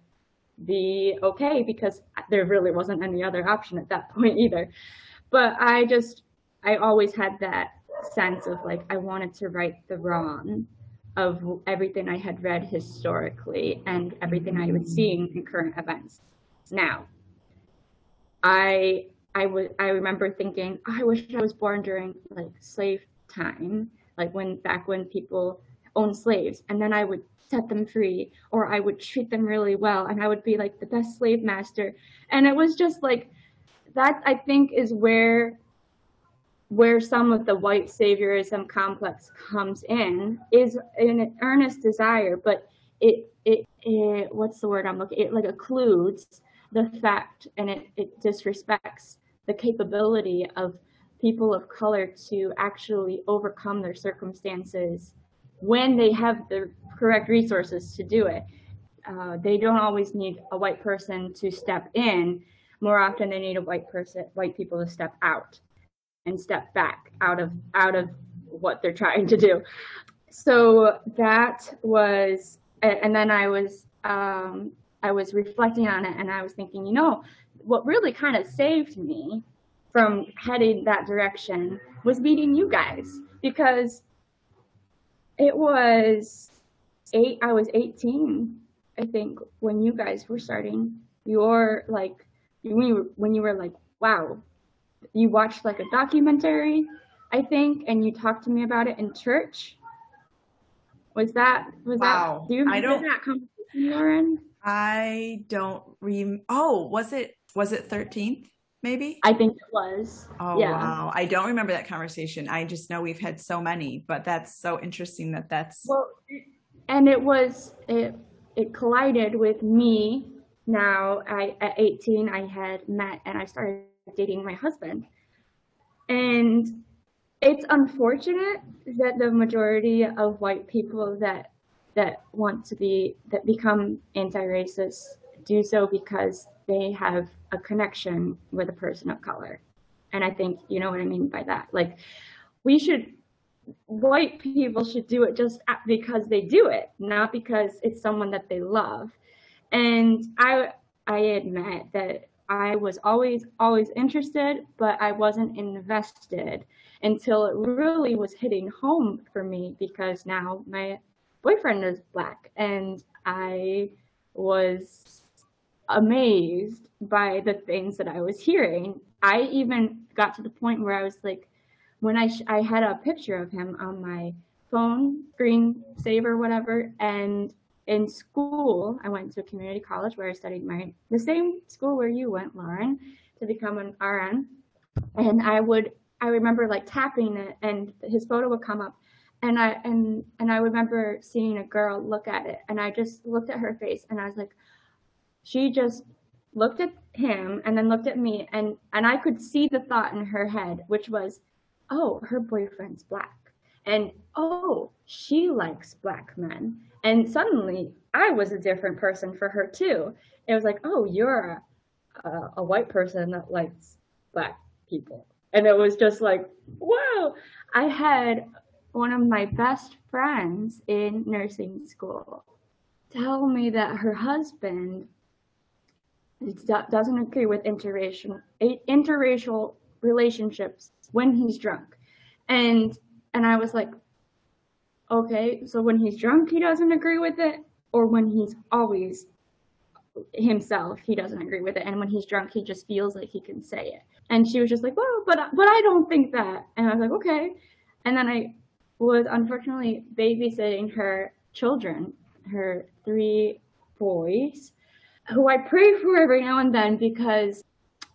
be okay because there really wasn't any other option at that point either. But I just, I always had that sense of like, I wanted to right the wrong of everything I had read historically and everything I was seeing in current events. Now, I I was I remember thinking, I wish I was born during like slave time, like when back when people owned slaves and then I would set them free or I would treat them really well and I would be like the best slave master. And it was just like that I think is where where some of the white saviorism complex comes in is an earnest desire, but it it, it what's the word I'm looking it like occludes the fact and it, it disrespects the capability of people of color to actually overcome their circumstances when they have the correct resources to do it. Uh, they don't always need a white person to step in. More often, they need a white person, white people to step out and step back out of out of what they're trying to do. So that was, and then I was um, I was reflecting on it, and I was thinking, you know, what really kind of saved me from heading that direction was meeting you guys because it was eight. I was 18, I think, when you guys were starting. You're like when you were, when you were like, wow, you watched like a documentary, I think, and you talked to me about it in church. Was that was wow. that? Do you remember that conversation, Lauren? I don't rem. Oh, was it was it 13th? maybe? I think it was. Oh, yeah. wow. I don't remember that conversation. I just know we've had so many, but that's so interesting that that's. Well, and it was, it, it collided with me. Now, I, at 18, I had met and I started dating my husband. And it's unfortunate that the majority of white people that that want to be that become anti-racist do so because they have a connection with a person of color. And I think you know what I mean by that. Like we should white people should do it just because they do it, not because it's someone that they love. And I I admit that I was always, always interested, but I wasn't invested until it really was hitting home for me because now my boyfriend is black and I was amazed by the things that I was hearing. I even got to the point where I was like, when I, I had a picture of him on my phone screen saver, whatever, and in school, I went to a community college where I studied my the same school where you went, Lauren, to become an RN. And I would I remember like tapping it and his photo would come up and I and and I remember seeing a girl look at it and I just looked at her face and I was like she just looked at him and then looked at me and and I could see the thought in her head which was oh her boyfriend's black and oh she likes black men and suddenly I was a different person for her too. It was like, oh, you're a, a, a white person that likes black people. And it was just like, wow. I had one of my best friends in nursing school. Tell me that her husband doesn't agree with interracial interracial relationships when he's drunk. And and i was like Okay, so when he's drunk, he doesn't agree with it, or when he's always himself, he doesn't agree with it, and when he's drunk, he just feels like he can say it. And she was just like, "Well, but but I don't think that," and I was like, "Okay," and then I was unfortunately babysitting her children, her three boys, who I pray for every now and then because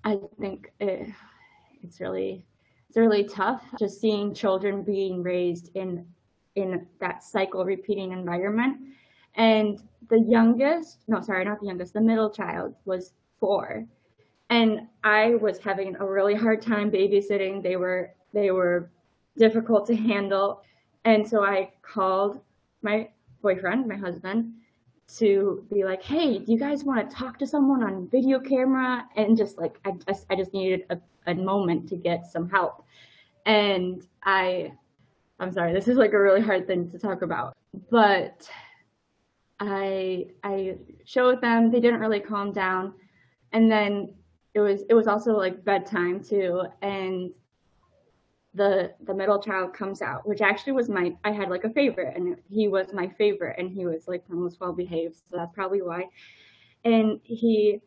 I think it, it's really it's really tough just seeing children being raised in in that cycle repeating environment. And the youngest, no, sorry, not the youngest, the middle child was four. And I was having a really hard time babysitting. They were, they were difficult to handle. And so I called my boyfriend, my husband, to be like, hey, do you guys want to talk to someone on video camera? And just like, I just, I just needed a, a moment to get some help. And I I'm sorry, this is like a really hard thing to talk about. But I I showed them, they didn't really calm down. And then it was it was also like bedtime too. And the the middle child comes out, which actually was my I had like a favorite and he was my favorite and he was like the most well behaved, so that's probably why. And he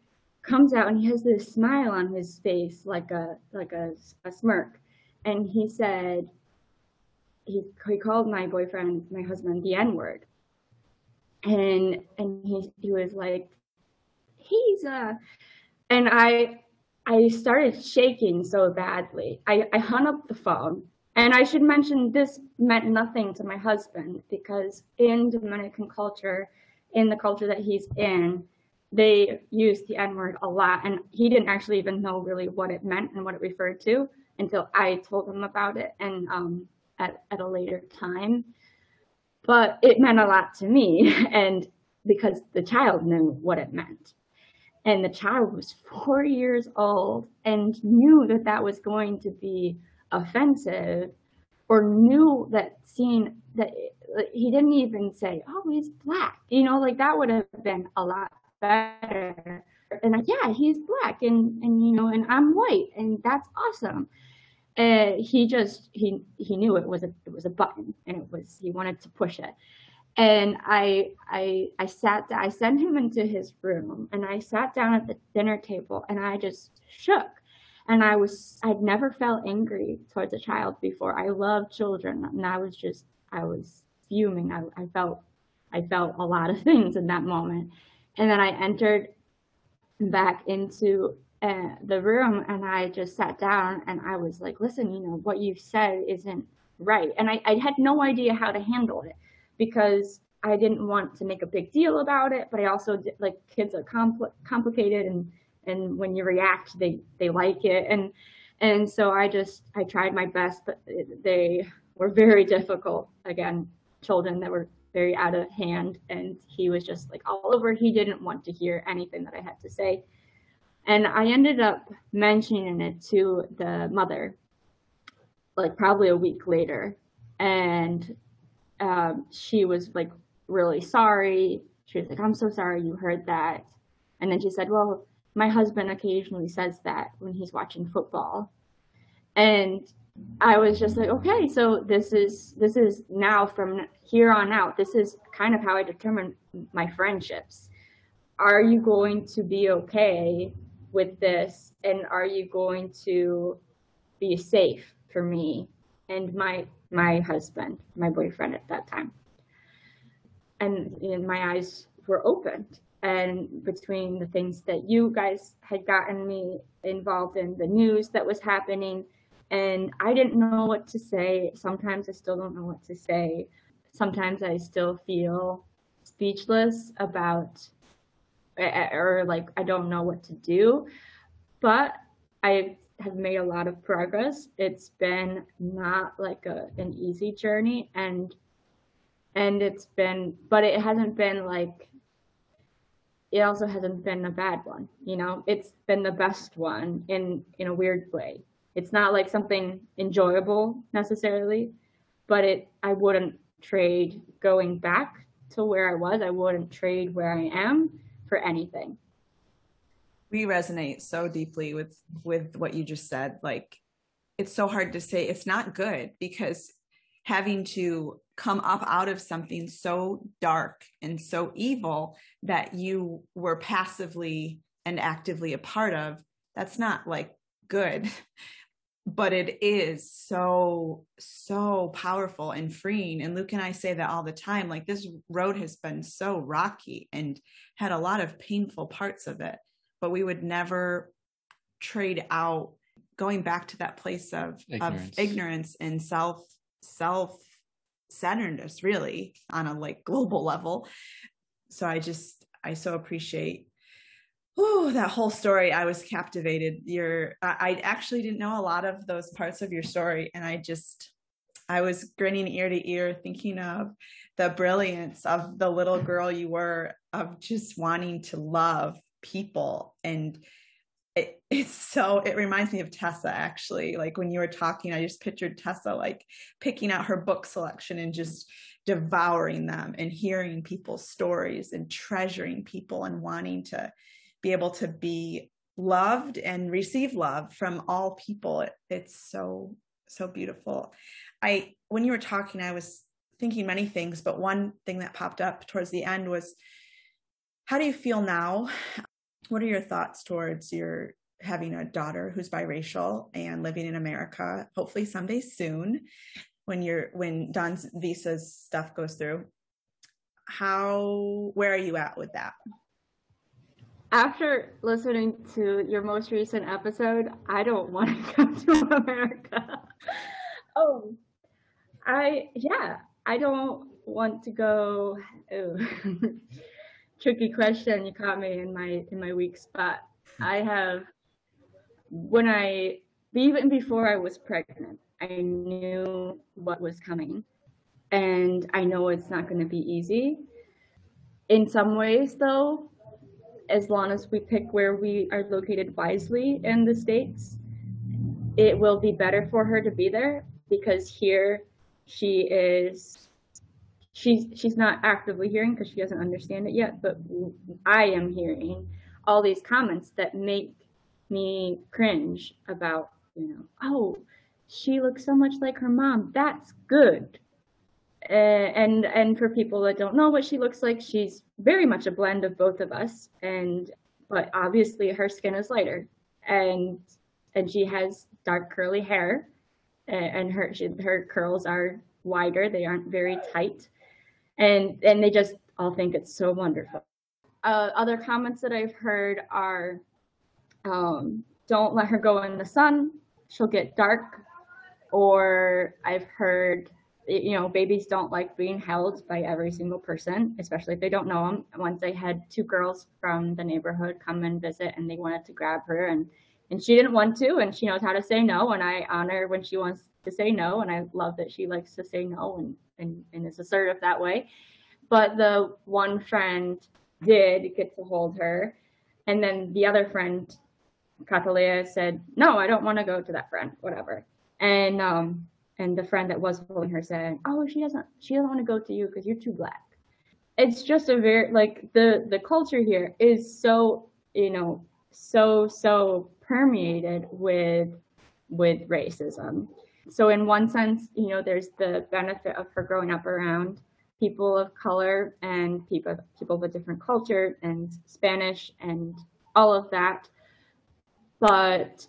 comes out and he has this smile on his face like a like a, a smirk. And he said, he he called my boyfriend, my husband, the N word, and and he he was like, he's a, and I I started shaking so badly. I I hung up the phone. And I should mention this meant nothing to my husband because in Dominican culture, in the culture that he's in, they use the N word a lot. And he didn't actually even know really what it meant and what it referred to until I told him about it. And um, at, at a later time. But it meant a lot to me, and because the child knew what it meant. And the child was four years old and knew that that was going to be offensive, or knew that seeing that he didn't even say, "Oh, he's black," you know, like that would have been a lot better. And like, yeah, he's black, and and you know, and I'm white, and that's awesome. Uh, he just he he knew it was a it was a button and it was he wanted to push it and i i i sat i sent him into his room and i sat down at the dinner table and i just shook. And i was i'd never felt angry towards a child before. I love children and i was just i was fuming. I, I felt i felt a lot of things in that moment. And then i entered back into uh, the room and I just sat down and I was like, listen, you know, what you've said isn't right. And I, I had no idea how to handle it because I didn't want to make a big deal about it, but I also like kids are compl- complicated and, and when you react, they, they like it. And, and so I just, I tried my best, but they were very difficult. Again, children that were very out of hand. And he was just like all over. He didn't want to hear anything that I had to say. And I ended up mentioning it to the mother, like probably a week later. And um, she was like really sorry. She was like, I'm so sorry you heard that. And then she said, Well, my husband occasionally says that when he's watching football. And I was just like, okay, so this is this is now from here on out. This is kind of how I determine my friendships. Are you going to be okay with this and are you going to be safe for me and my my husband, my boyfriend at that time? And, and my eyes were opened and between the things that you guys had gotten me involved in the news that was happening and i didn't know what to say. Sometimes i still don't know what to say. Sometimes i still feel speechless about eh, eh, or like i don't know what to do. But i have made a lot of progress. It's been not like a, an easy journey and and it's been but it hasn't been like it also hasn't been a bad one you know? It's been the best one in in a weird way. It's not like something enjoyable necessarily but it i wouldn't trade going back to where i was. I wouldn't trade where i am for anything we resonate so deeply with with what you just said. Like it's so hard to say. It's not good because having to come up out of something so dark and so evil that you were passively and actively a part of that's not like good. But it is so so powerful and freeing. And luke and i say that all the time. Like this road has been so rocky and had a lot of painful parts of it but we would never trade out going back to that place of ignorance, of ignorance. and self self centeredness really on a like global level. So i just i so appreciate oh that whole story. I was captivated. You're I, I actually didn't know a lot of those parts of your story and i just i was grinning ear to ear thinking of the brilliance of the little girl you were of just wanting to love people. And it, it's so it reminds me of tessa actually. Like when you were talking i just pictured tessa like picking out her book selection and just devouring them and hearing people's stories and treasuring people and wanting to be able to be loved and receive love from all people. It, it's so so beautiful. I when you were talking i was thinking many things but one thing that popped up towards the end was how do you feel now what are your thoughts towards your having a daughter who's biracial and living in America, hopefully someday soon when you're when Don's visa stuff goes through. How where are you at with that? After listening to your most recent episode, I don't want to come to America. oh, I yeah, I don't want to go. tricky question. You caught me in my in my weak spot. I have when I even before I was pregnant, I knew what was coming, and I know it's not going to be easy. In some ways, though, as long as we pick where we are located wisely in the states, it will be better for her to be there because here she is she's she's not actively hearing because she doesn't understand it yet but i am hearing all these comments that make me cringe about you know oh she looks so much like her mom. That's good. Uh, and and for people that don't know what she looks like she's very much a blend of both of us and but obviously her skin is lighter and and she has dark curly hair and her she, her curls are wider. They aren't very tight and and they just all think it's so wonderful. Uh, other comments that I've heard are, um, "Don't let her go in the sun; she'll get dark." Or I've heard, you know, babies don't like being held by every single person, especially if they don't know them. Once I had two girls from the neighborhood come and visit, and they wanted to grab her, and and she didn't want to, and she knows how to say no, and I honor when she wants to say no, and I love that she likes to say no and and, and is assertive that way. But the one friend did get to hold her, and then the other friend, Catalea, said, "No, I don't want to go to that friend, whatever." And um, and the friend that was holding her said, "Oh, she doesn't, she doesn't want to go to you because you're too black." It's just a very like the the culture here is so you know so so permeated with with racism. So in one sense, you know, there's the benefit of her growing up around people of color and people people of a different culture and Spanish and all of that. But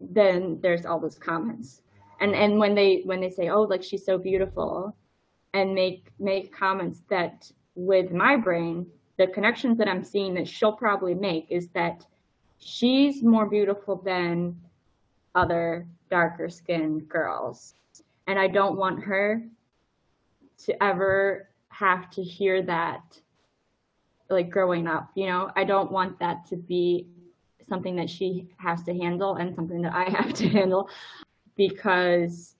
then there's all those comments. And and when they when they say, Oh, like she's so beautiful and make make comments that with my brain, the connections that I'm seeing that she'll probably make is that she's more beautiful than other darker skinned girls. And I don't want her to ever have to hear that like growing up, you know, I don't want that to be something that she has to handle and something that I have to handle because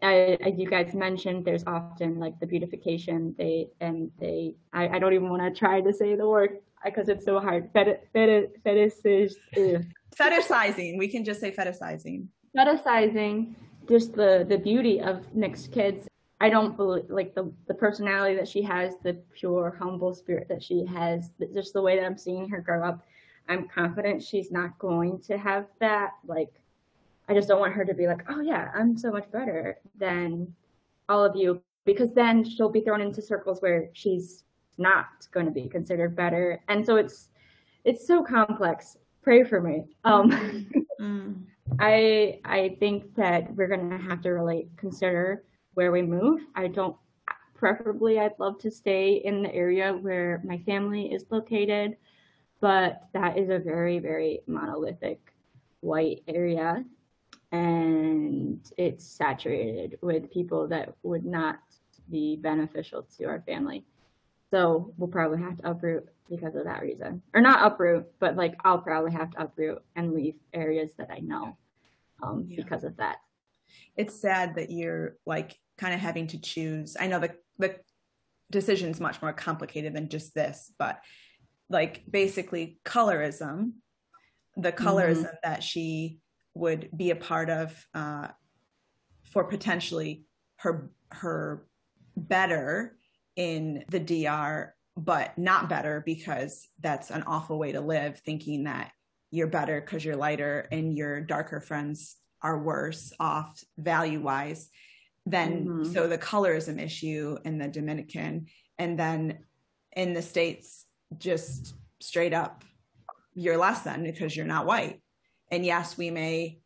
I, as you guys mentioned, there's often like the beautification. They and they. I, I don't even want to try to say the word because it's so hard. Feti, feti, fetish, fetishizing. We can just say fetishizing. Fetishizing just the the beauty of mixed kids. I don't believe like the the personality that she has, the pure humble spirit that she has, just the way that I'm seeing her grow up. I'm confident she's not going to have that like I just don't want her to be like, oh yeah, I'm so much better than all of you, because then she'll be thrown into circles where she's not going to be considered better. And so it's it's so complex. Pray for me. Um, mm. I I think that we're going to have to really consider where we move. I don't preferably I'd love to stay in the area where my family is located, but that is a very very monolithic white area and it's saturated with people that would not be beneficial to our family. So we'll probably have to uproot because of that reason. Or not uproot, but like I'll probably have to uproot and leave areas that I know um, yeah. because of that. It's sad that you're like kind of having to choose. I know the the decision's much more complicated than just this, but like basically colorism, the colorism mm-hmm. that she would be a part of uh, for potentially her her better in the DR, but not better because that's an awful way to live, thinking that you're better because you're lighter and your darker friends are worse off value wise. Then, mm-hmm. so the colorism issue in the Dominican, and then in the States, just straight up, you're less than because you're not white and yes we may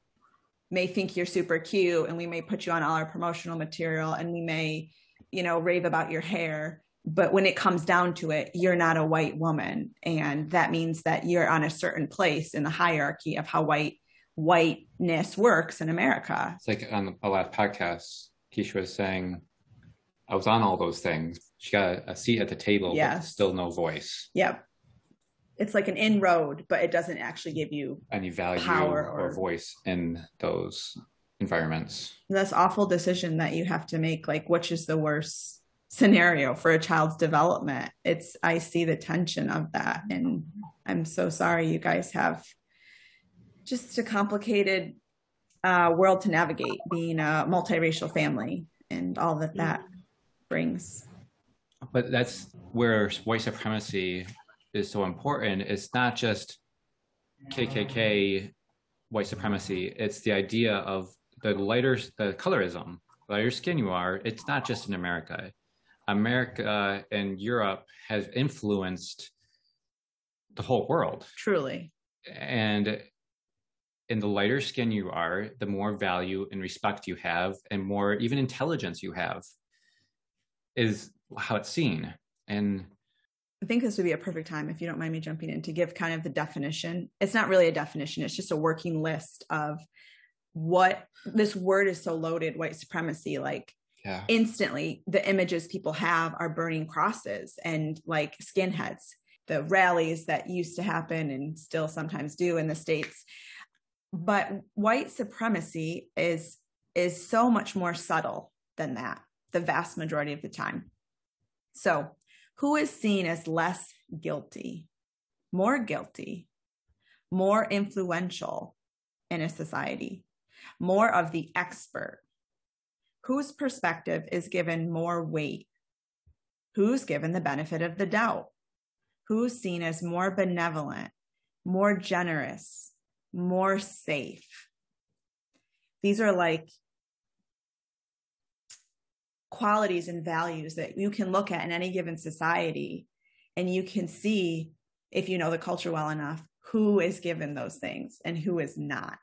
may think you're super cute and we may put you on all our promotional material and we may you know rave about your hair but when it comes down to it you're not a white woman. And that means that you're on a certain place in the hierarchy of how white whiteness works in america. It's like on the last podcast keisha was saying i was on all those things. She got a seat at the table yes. but still no voice. Yep. It's like an inroad, but it doesn't actually give you any value power or, or voice in those environments. That's awful decision that you have to make. Like, which is the worst scenario for a child's development? It's I see the tension of that, and I'm so sorry you guys have just a complicated uh, world to navigate, being a multiracial family and all that that brings. But that's where white supremacy is so important it's not just kkk white supremacy it's the idea of the lighter the colorism the lighter skin you are it's not just in america. America and europe has influenced the whole world. Truly. And in the lighter skin you are the more value and respect you have and more even intelligence you have is how it's seen. And I think this would be a perfect time, if you don't mind me jumping in, to give kind of the definition. It's not really a definition, it's just a working list of what this word is so loaded white supremacy. Like, yeah. instantly, the images people have are burning crosses and like skinheads, the rallies that used to happen and still sometimes do in the States. But white supremacy is is so much more subtle than that the vast majority of the time. So who is seen as less guilty, more guilty, more influential in a society, more of the expert, whose perspective is given more weight, who's given the benefit of the doubt, who's seen as more benevolent, more generous, more safe. These are like qualities and values that you can look at in any given society and you can see if you know the culture well enough who is given those things and who is not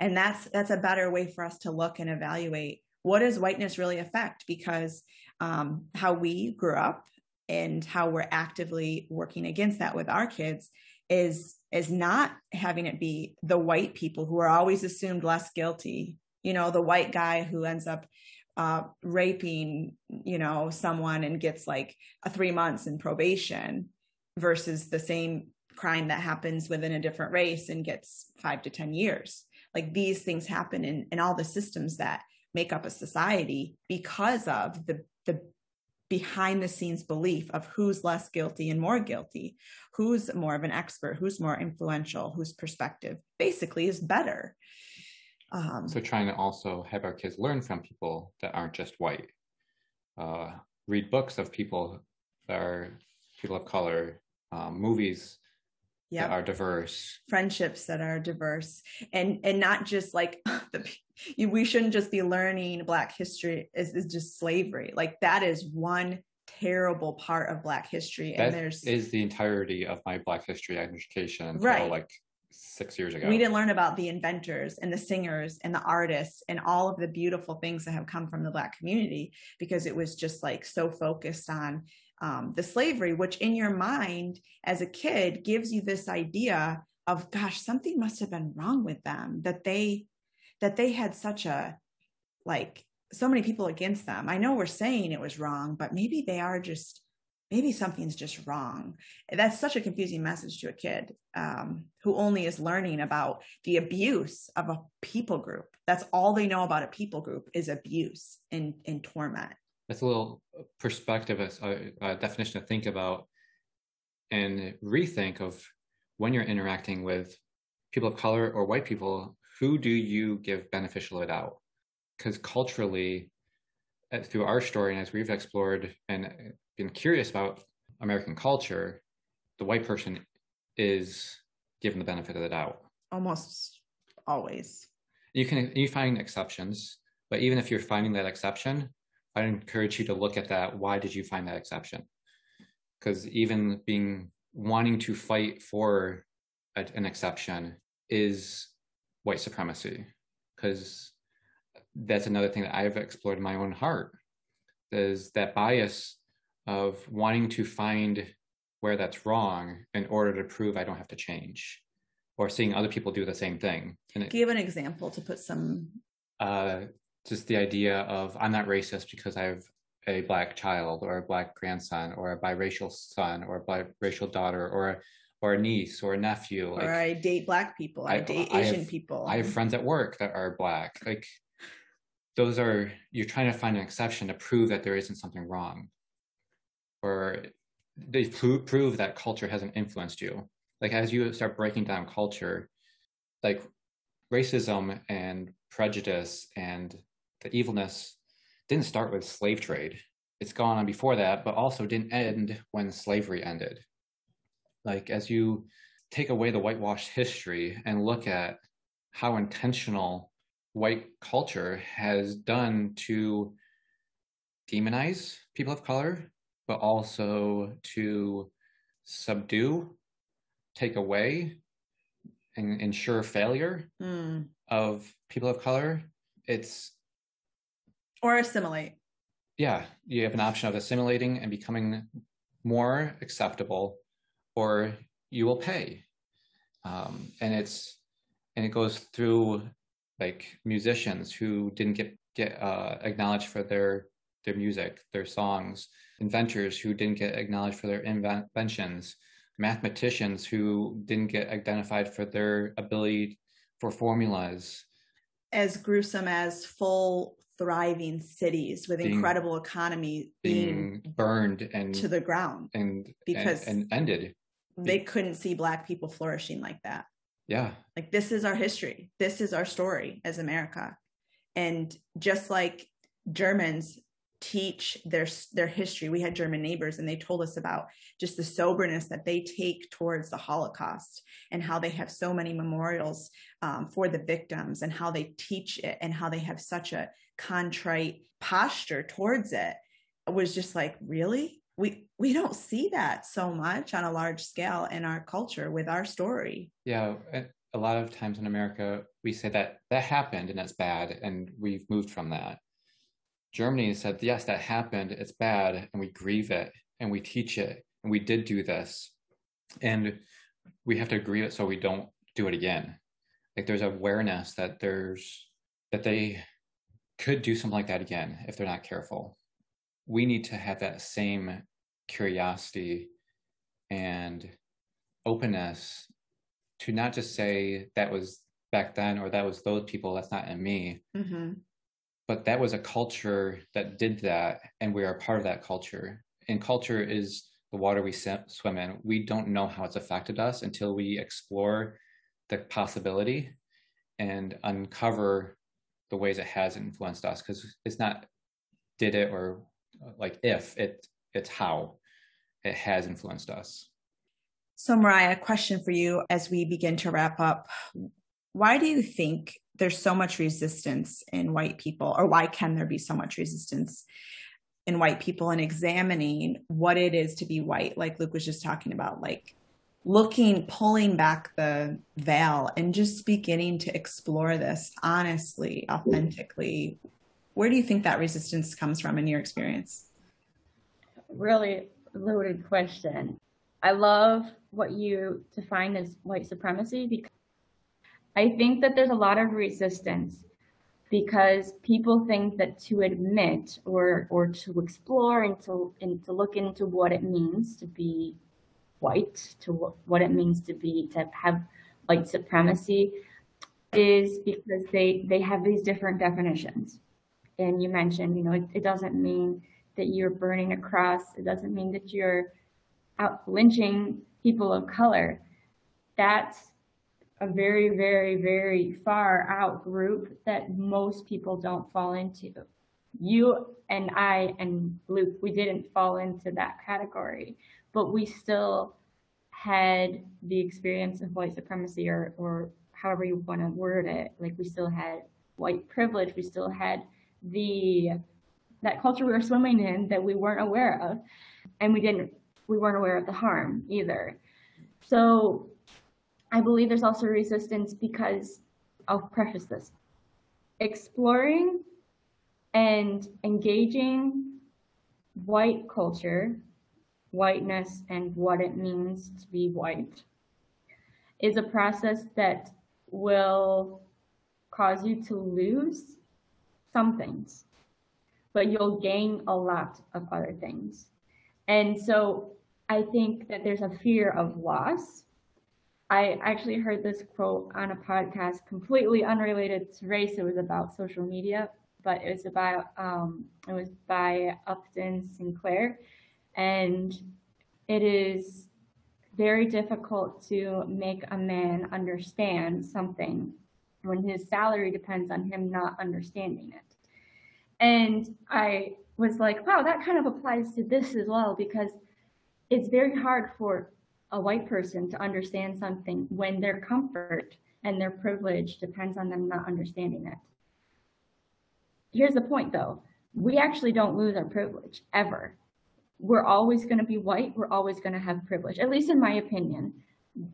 and that's that's a better way for us to look and evaluate what does whiteness really affect? Because um, how we grew up and how we're actively working against that with our kids is is not having it be the white people who are always assumed less guilty. You know the white guy who ends up uh, raping you know someone and gets like a three months in probation versus the same crime that happens within a different race and gets five to ten years like these things happen in, in all the systems that make up a society because of the the behind the scenes belief of who's less guilty and more guilty, who's more of an expert, who's more influential, whose perspective basically is better. Um, so trying to also have our kids learn from people that aren't just white, uh, read books of people that are people of color, um, movies that are diverse, friendships that are diverse, and and not just like the we shouldn't just be learning black history is, is just slavery. Like that is one terrible part of black history and that there's is the entirety of my black history education right. like six years ago. We didn't learn about the inventors and the singers and the artists and all of the beautiful things that have come from the black community because it was just like so focused on um, the slavery which in your mind as a kid gives you this idea of gosh something must have been wrong with them that they that they had such a like so many people against them. I know we're saying it was wrong, but maybe they are just maybe something's just wrong. That's such a confusing message to a kid um, who only is learning about the abuse of a people group. That's all they know about a people group is abuse and, and torment. That's a little uh, perspective, uh, a, a uh, definition to think about and rethink of when you're interacting with people of color or white people who do you give beneficial of the doubt? Because culturally, uh, through our story and as we've explored and been curious about American culture, the white person is given the benefit of the doubt. Almost always. You can you find exceptions, but even if you're finding that exception, I encourage you to look at that. Why did you find that exception? Because even being wanting to fight for a, an exception is white supremacy because that's another thing that I've explored in my own heart is that bias of wanting to find where that's wrong in order to prove I don't have to change or seeing other people do the same thing. It, Give an example to put some. Uh, just the idea of I'm not racist because I have a black child or a black grandson or a biracial son or a biracial daughter or or a niece or a nephew. Like, or I date black people. I, I date I Asian have, people. I have friends at work that are black. Like those are you're trying to find an exception to prove that there isn't something wrong, or they prove that culture hasn't influenced you. Like as you start breaking down culture, like racism and prejudice and the evilness didn't start with slave trade. It's gone on before that, but also didn't end when slavery ended like as you take away the whitewashed history and look at how intentional white culture has done to demonize people of color, but also to subdue, take away, and ensure failure mm. of people of color. It's or assimilate. Yeah, you have an option of assimilating and becoming more acceptable or you will pay. Um, and it's and it goes through like musicians who didn't get get uh, acknowledged for their their music, their songs, inventors who didn't get acknowledged for their inventions, mathematicians who didn't get identified for their ability for formulas. As gruesome as full thriving cities with being, incredible economy being, being, burned and to the ground and because and, and ended they couldn't see black people flourishing like that. Yeah. Like this is our history. This is our story as america. And just like germans teach their their history we had german neighbors and they told us about just the soberness that they take towards the holocaust and how they have so many memorials um, for the victims and how they teach it and how they have such a contrite posture towards it, was just like really we we don't see that so much on a large scale in our culture with our story yeah a lot of times in america we say that that happened and that's bad and we've moved from that Germany said, yes, that happened. It's bad. And we grieve it and we teach it. And we did do this. And we have to grieve it so we don't do it again. Like there's awareness that there's, that they could do something like that again if they're not careful. We need to have that same curiosity and openness to not just say that was back then or that was those people, that's not in me, mm-hmm. but that was a culture that did that and we are part of that culture. And culture is the water we swim in. We don't know how it's affected us until we explore the possibility and uncover the ways it has influenced us because it's not did it or like if it it's how it has influenced us so mariah a question for you as we begin to wrap up why do you think there's so much resistance in white people, or why can there be so much resistance in white people in examining what it is to be white? Like Luke was just talking about, like looking, pulling back the veil and just beginning to explore this honestly, authentically. Where do you think that resistance comes from in your experience? Really loaded question. I love what you define as white supremacy because I think that there's a lot of resistance because people think that to admit or or to explore and to and to look into what it means to be white, to what, it means to be to have white supremacy is because they they have these different definitions. And you mentioned, you know, it, it doesn't mean that you're burning a cross. It doesn't mean that you're out lynching people of color. That's a very, very, very far out group that most people don't fall into. You and I and Luke, we didn't fall into that category, but we still had the experience of white supremacy or, or however you want to word it. Like we still had white privilege. We still had the that culture we were swimming in that we weren't aware of. And we didn't we weren't aware of the harm either. So I believe there's also resistance because I'll preface this. Exploring and engaging white culture, whiteness, and what it means to be white is a process that will cause you to lose some things, but you'll gain a lot of other things. And so I think that there's a fear of loss I actually heard this quote on a podcast completely unrelated to race. It was about social media, but it was about um, it was by Upton Sinclair, and it is very difficult to make a man understand something when his salary depends on him not understanding it. And I was like, wow, that kind of applies to this as well because it's very hard for a white person to understand something when their comfort and their privilege depends on them not understanding it. Here's the point though. We actually don't lose our privilege ever. We're always going to be white. We're always going to have privilege, at least in my opinion.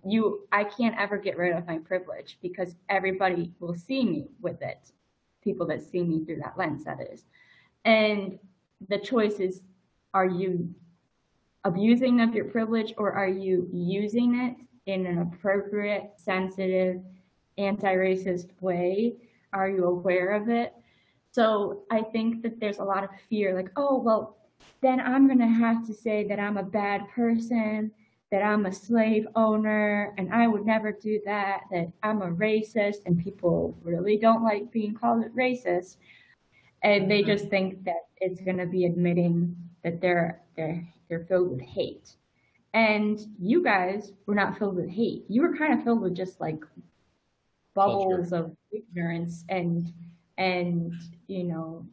You, I can't ever get rid of my privilege because everybody will see me with it. People that see me through that lens, that is. And the choice is, are you abusing of your privilege or are you using it in an appropriate, sensitive, anti-racist way? Are you aware of it? So I think that there's a lot of fear, like, oh, well, then I'm going to have to say that I'm a bad person, that I'm a slave owner, and I would never do that, that I'm a racist, and people really don't like being called racist. And they just think that it's going to be admitting that they're, they're they're filled with hate. And you guys were not filled with hate. You were kind of filled with just like bubbles Culture. of ignorance and and you know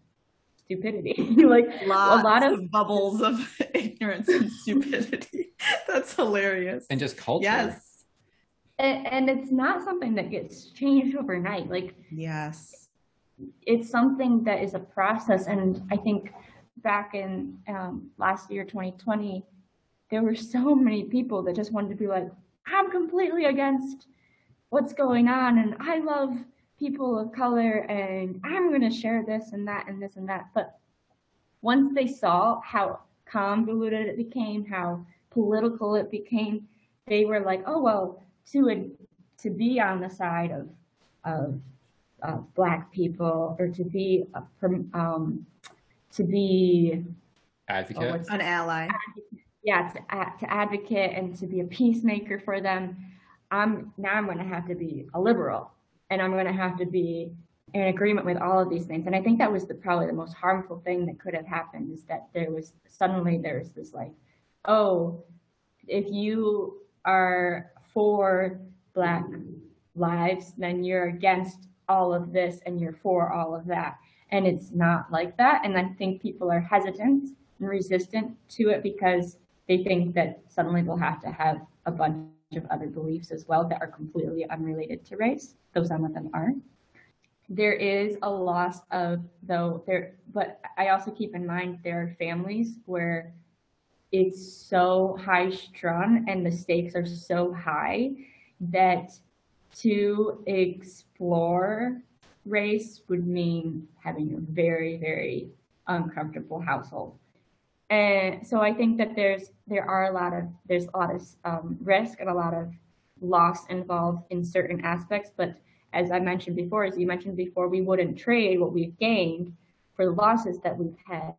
stupidity. like Lots a lot of, of bubbles of ignorance and stupidity. That's hilarious. And just culture. Yes. And, and it's not something that gets changed overnight. Like yes, it's something that is a process. And I think back in um, last year, 2020, there were so many people that just wanted to be like, I'm completely against what's going on, and I love people of color and I'm going to share this and that and this and that. But once they saw how convoluted it became, how political it became, they were like, oh, well, to, to be on the side of, of uh, black people or to be, a, um, to be advocate, oh, an ally. Yeah, to, to advocate and to be a peacemaker for them. I'm now I'm going to have to be a liberal and I'm going to have to be in agreement with all of these things. And I think that was the probably the most harmful thing that could have happened is that there was suddenly there's this like, oh, if you are for black lives, then you're against all of this and you're for all of that. And it's not like that. And I think people are hesitant and resistant to it because they think that suddenly they'll have to have a bunch of other beliefs as well that are completely unrelated to race, though some of them are. There is a loss of, though, there, but I also keep in mind there are families where it's so high strung and the stakes are so high that to explore race would mean having a very, very uncomfortable household and so I think that there's there are a lot of there's a lot of um, risk and a lot of loss involved in certain aspects. But as I mentioned before, as you mentioned before, we wouldn't trade what we've gained for the losses that we've had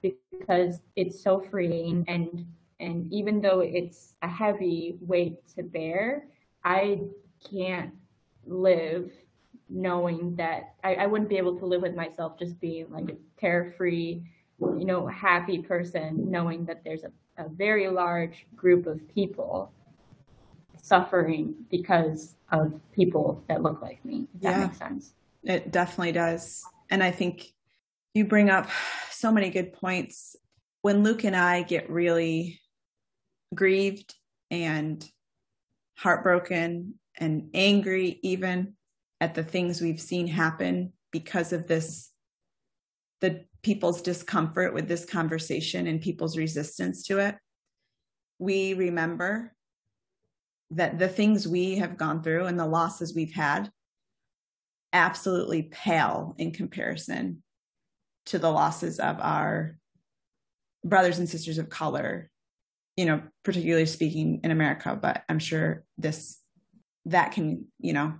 because it's so freeing and and even though it's a heavy weight to bear, I can't live knowing that I, I wouldn't be able to live with myself just being like a terror free you know, happy person knowing that there's a, a very large group of people suffering because of people that look like me. If yeah, that makes sense. It definitely does. And I think you bring up so many good points. When Luke and I get really grieved and heartbroken and angry, even at the things we've seen happen because of this, the people's discomfort with this conversation and people's resistance to it, we remember that the things we have gone through and the losses we've had absolutely pale in comparison to the losses of our brothers and sisters of color you know particularly speaking in america but i'm sure this that can you know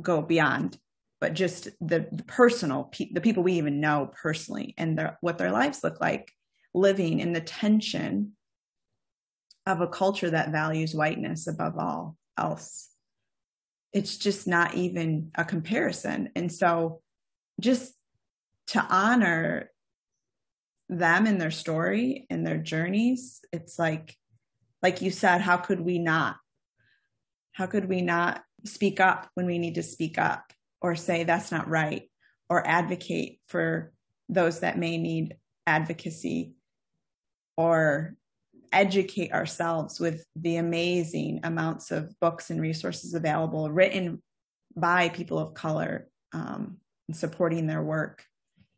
go beyond but just the, the personal the people we even know personally and their, what their lives look like living in the tension of a culture that values whiteness above all else. It's just not even a comparison. And so just to honor them and their story and their journeys it's like like you said how could we not how could we not speak up when we need to speak up or say that's not right or advocate for those that may need advocacy or educate ourselves with the amazing amounts of books and resources available written by people of color um, and supporting their work.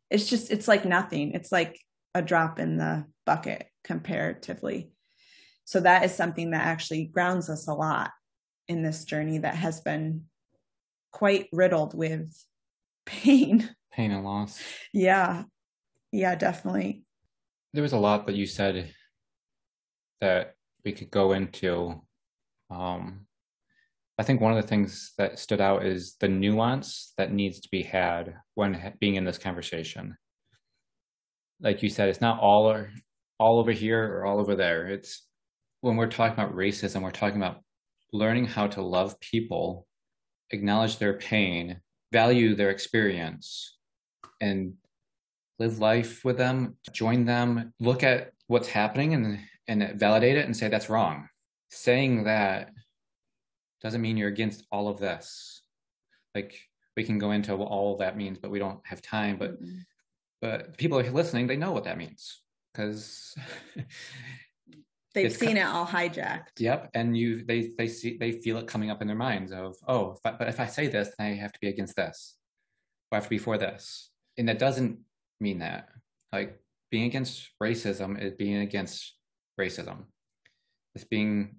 It's just it's like nothing. It's like a drop in the bucket comparatively. So that is something that actually grounds us a lot in this journey that has been quite riddled with pain. Pain and loss. Yeah. Yeah, definitely. There was a lot that you said that we could go into. Um, I think one of the things that stood out is the nuance that needs to be had when being in this conversation. Like you said, it's not all or all over here or all over there. It's when we're talking about racism, we're talking about learning how to love people acknowledge their pain, value their experience, and live life with them, join them, look at what's happening and, and validate it and say that's wrong. Saying that doesn't mean you're against all of this. Like we can go into all that means, but we don't have time. But mm-hmm. but people are listening, they know what that means because they've It's seen co- it all hijacked. Yep, and you they they see they feel it coming up in their minds of oh, if I, but if I say this, then I have to be against this, or I have to be for this, and that doesn't mean that. Like being against racism is being against racism. It's being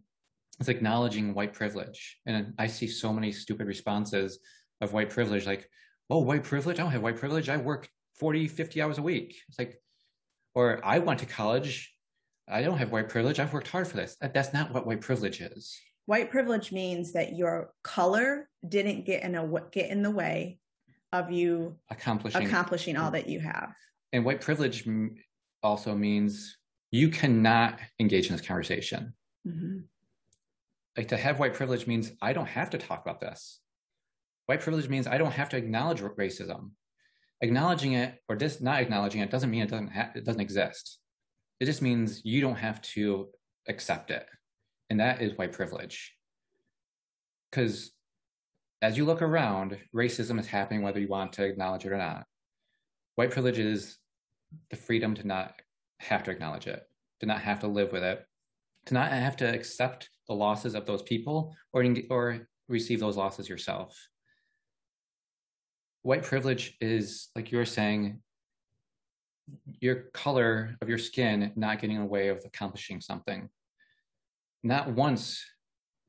it's acknowledging white privilege, and I see so many stupid responses of white privilege, like oh, white privilege, I don't have white privilege, I work 40, 50 hours a week. It's like, or I went to college I don't have white privilege. I've worked hard for this. That's not what white privilege is. White privilege means that your color didn't get in a get in the way of you Accomplishing. accomplishing all that you have. and white privilege also means you cannot engage in this conversation. Mm-hmm. Like to have white privilege means I don't have to talk about this. White privilege means I don't have to acknowledge racism. Acknowledging it or just not acknowledging it doesn't mean it doesn't ha- it doesn't exist. It just means you don't have to accept it, and that is white privilege. Because as you look around, racism is happening whether you want to acknowledge it or not. White privilege is the freedom to not have to acknowledge it, to not have to live with it, to not have to accept the losses of those people or or receive those losses yourself. White privilege is like you were saying, your color of your skin not getting in the way of accomplishing something. Not once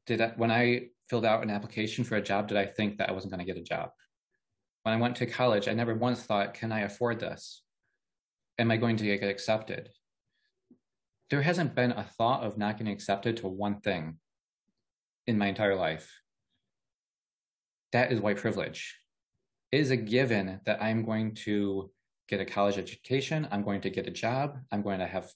did I, when I filled out an application for a job, did I think that I wasn't going to get a job. When I went to college, I never once thought, can I afford this? Am I going to get accepted? There hasn't been a thought of not getting accepted to one thing in my entire life. That is white privilege. It is a given that I'm going to get a college education. I'm going to get a job. I'm going to have,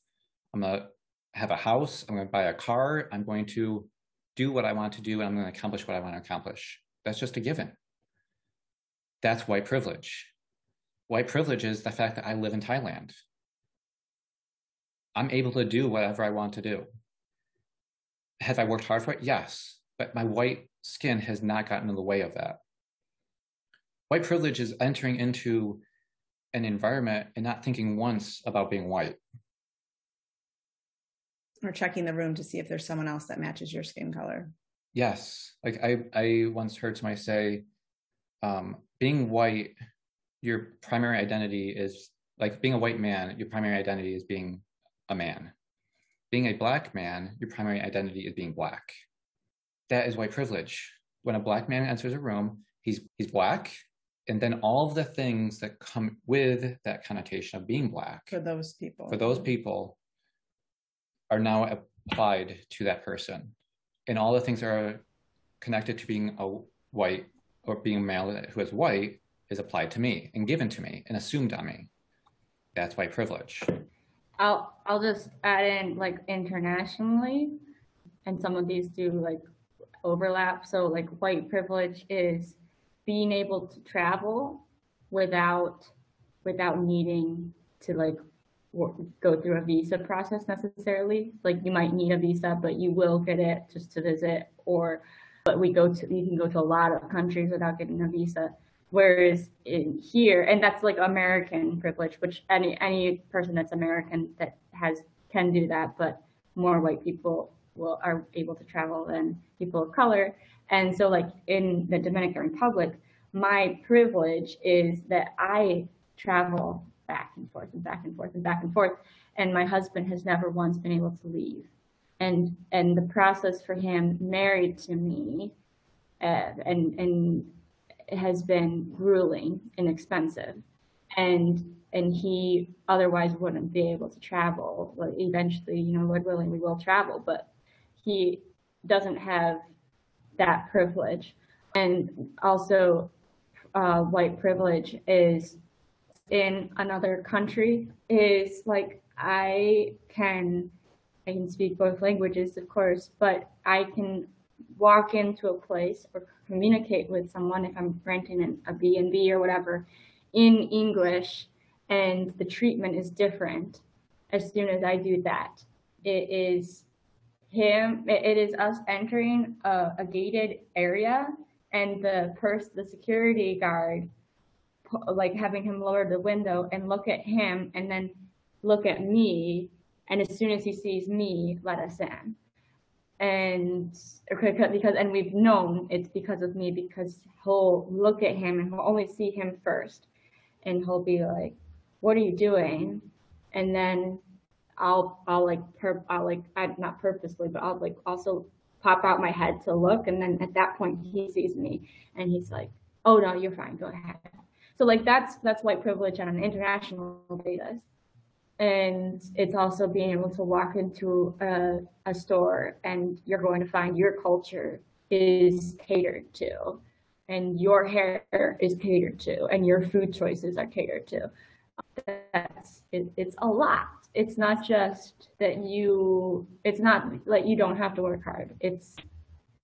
I'm going to have a house. I'm going to buy a car. I'm going to do what I want to do and I'm going to accomplish what I want to accomplish. That's just a given. That's white privilege. White privilege is the fact that I live in Thailand. I'm able to do whatever I want to do. Have I worked hard for it? Yes. But my white skin has not gotten in the way of that. White privilege is entering into an environment and not thinking once about being white. Or checking the room to see if there's someone else that matches your skin color. Yes. Like I, I once heard somebody say, um, being white, your primary identity is like being a white man, your primary identity is being a man. Being a black man, your primary identity is being black. That is white privilege. When a black man enters a room, he's he's black, and then all of the things that come with that connotation of being black For those people. for those mm-hmm. people are now applied to that person and all the things that are connected to being a white or being a male who is white is applied to me and given to me and assumed on me that's white privilege I'll I'll just add in like internationally, and some of these do like overlap. So like white privilege is being able to travel without without needing to like go through a visa process necessarily. Like you might need a visa, but you will get it just to visit, or but we go to you can go to a lot of countries without getting a visa. Whereas in here, and that's like American privilege, which any any person that's American that has can do that, but more white people will are able to travel than people of color. And so like in the Dominican Republic, my privilege is that I travel back and forth and back and forth and back and forth. And my husband has never once been able to leave. And and the process for him married to me uh, and and has been grueling and expensive. And and he otherwise wouldn't be able to travel. Like eventually, you know, Lord willing, we will travel, but he doesn't have that privilege. And also, uh, white privilege is in another country is like I can I can speak both languages, of course, but I can walk into a place or communicate with someone if I'm renting an, a B&B or whatever in English and the treatment is different as soon as I do that. It is him, it is us entering a, a gated area and the person, the security guard like having him lower the window and look at him and then look at me. And as soon as he sees me, let us in. And because, and we've known it's because of me because he'll look at him and he'll only see him first. And he'll be like, what are you doing? And then I'll, I'll like, perp, I'll like, I, not purposely, but I'll like also pop out my head to look. And then at that point he sees me and he's like, oh no, you're fine, go ahead. So like that's that's white privilege on an international basis. And it's also being able to walk into a, a store and you're going to find your culture is catered to and your hair is catered to and your food choices are catered to. That's it, it's a lot. It's not just that you it's not like you don't have to work hard. It's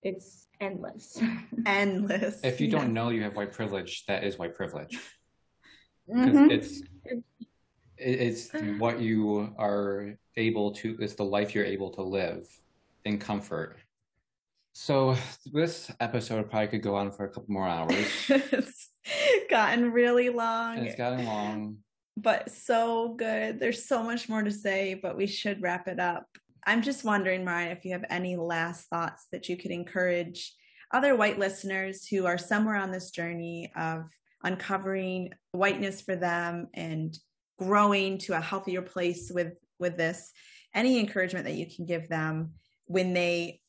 it's endless. Endless. If you don't know you have white privilege, that is white privilege. Mm-hmm. It's it's what you are able to. It's the life you're able to live in comfort. So this episode probably could go on for a couple more hours. it's gotten really long. It's gotten long. But so good. There's so much more to say, but we should wrap it up. I'm just wondering, Ryan, if you have any last thoughts that you could encourage other white listeners who are somewhere on this journey of uncovering whiteness for them and growing to a healthier place with with this any encouragement that you can give them when they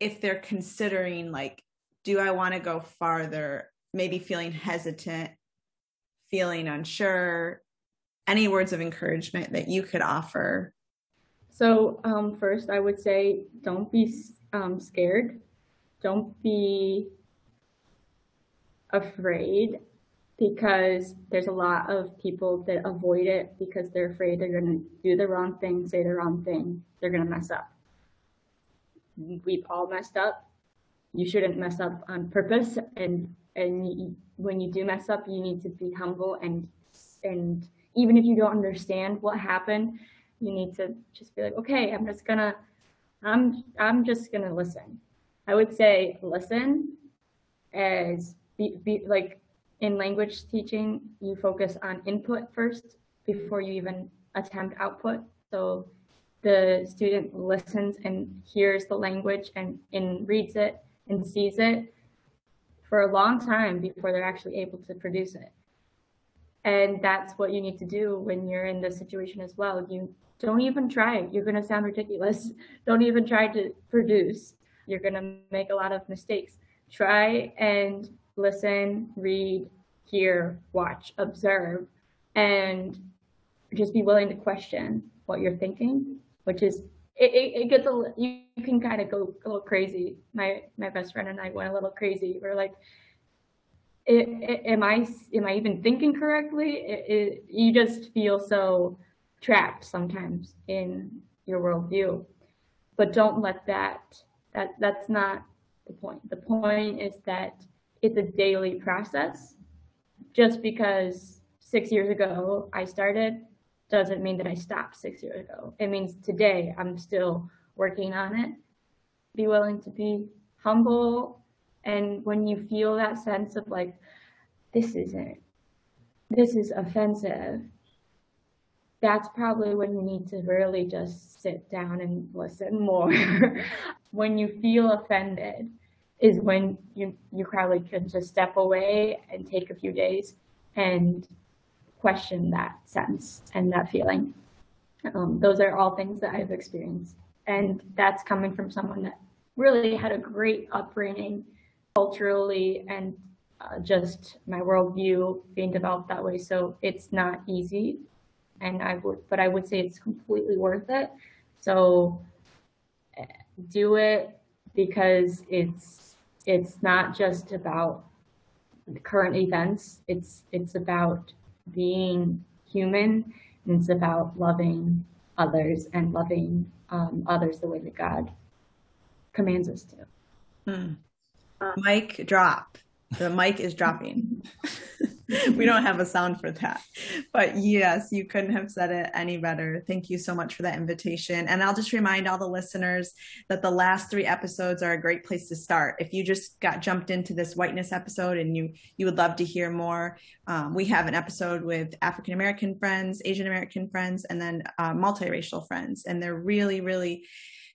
if they're considering like do i want to go farther maybe feeling hesitant feeling unsure any words of encouragement that you could offer so um, first, I would say don't be um, scared. Don't be afraid because there's a lot of people that avoid it because they're afraid they're going to do the wrong thing, say the wrong thing, they're going to mess up. We've all messed up. You shouldn't mess up on purpose. And and when you do mess up, you need to be humble and and even if you don't understand what happened, you need to just be like, okay, I'm just gonna, I'm, I'm just gonna listen. I would say listen as be, be like in language teaching, you focus on input first before you even attempt output. So the student listens and hears the language and, and reads it and sees it for a long time before they're actually able to produce it. And that's what you need to do when you're in this situation as well. You don't even try. You're going to sound ridiculous. Don't even try to produce. You're going to make a lot of mistakes. Try and listen, read, hear, watch, observe, and just be willing to question what you're thinking, which is it, it, it gets a you, you can kind of go a little crazy. My my best friend and I went a little crazy. We're like, it, it, am I am I even thinking correctly? you just feel so trapped sometimes in your worldview. But don't let that, that that's not the point. The point is that it's a daily process. Just because six years ago I started doesn't mean that I stopped six years ago. It means today I'm still working on it. Be willing to be humble. And when you feel that sense of like, this isn't, this is offensive, that's probably when you need to really just sit down and listen more. when you feel offended is when you, you probably could just step away and take a few days and question that sense and that feeling. Um, those are all things that I've experienced. And that's coming from someone that really had a great upbringing culturally and uh, just my worldview being developed that way. So it's not easy and I would, but I would say it's completely worth it. So do it because it's it's not just about current events. It's it's about being human and it's about loving others and loving um, others the way that God commands us to. Hmm. Mic drop. The mic is dropping. we don't have a sound for that. But yes, you couldn't have said it any better. Thank you so much for that invitation. And I'll just remind all the listeners that the last three episodes are a great place to start. If you just got jumped into this whiteness episode and you you would love to hear more, um, we have an episode with African American friends, Asian American friends, and then uh, multiracial friends, and they're really really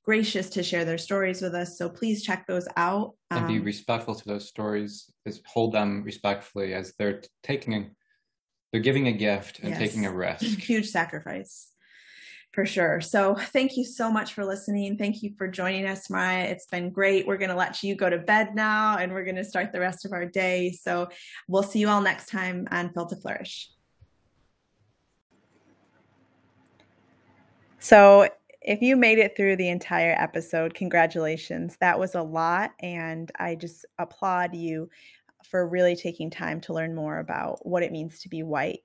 gracious to share their stories with us. So please check those out. Um, and be um, respectful to those stories. Is hold them respectfully as they're taking, they're giving a gift and yes. taking a risk. Huge sacrifice. For sure. So, thank you so much for listening. Thank you for joining us, Mariah. It's been great. We're going to let you go to bed now and we're going to start the rest of our day. So, we'll see you all next time on Phil to Flourish. So, if you made it through the entire episode, congratulations. That was a lot. And I just applaud you for really taking time to learn more about what it means to be white.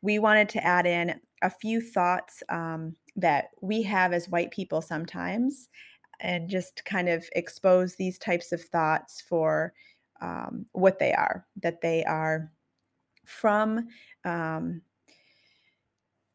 We wanted to add in a few thoughts um, that we have as white people sometimes and just kind of expose these types of thoughts for um, what they are, that they are from um,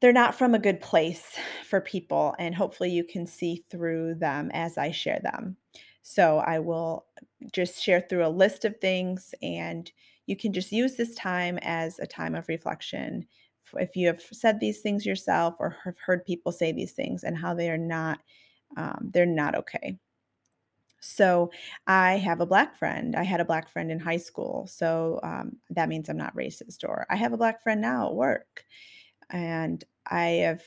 they're not from a good place for people and hopefully you can see through them as I share them. So I will just share through a list of things and you can just use this time as a time of reflection if you have said these things yourself or have heard people say these things and how they are not um, they're not okay. So i have a black friend. I had a black friend in high school so um, that means i'm not racist or i have a black friend now at work. And I have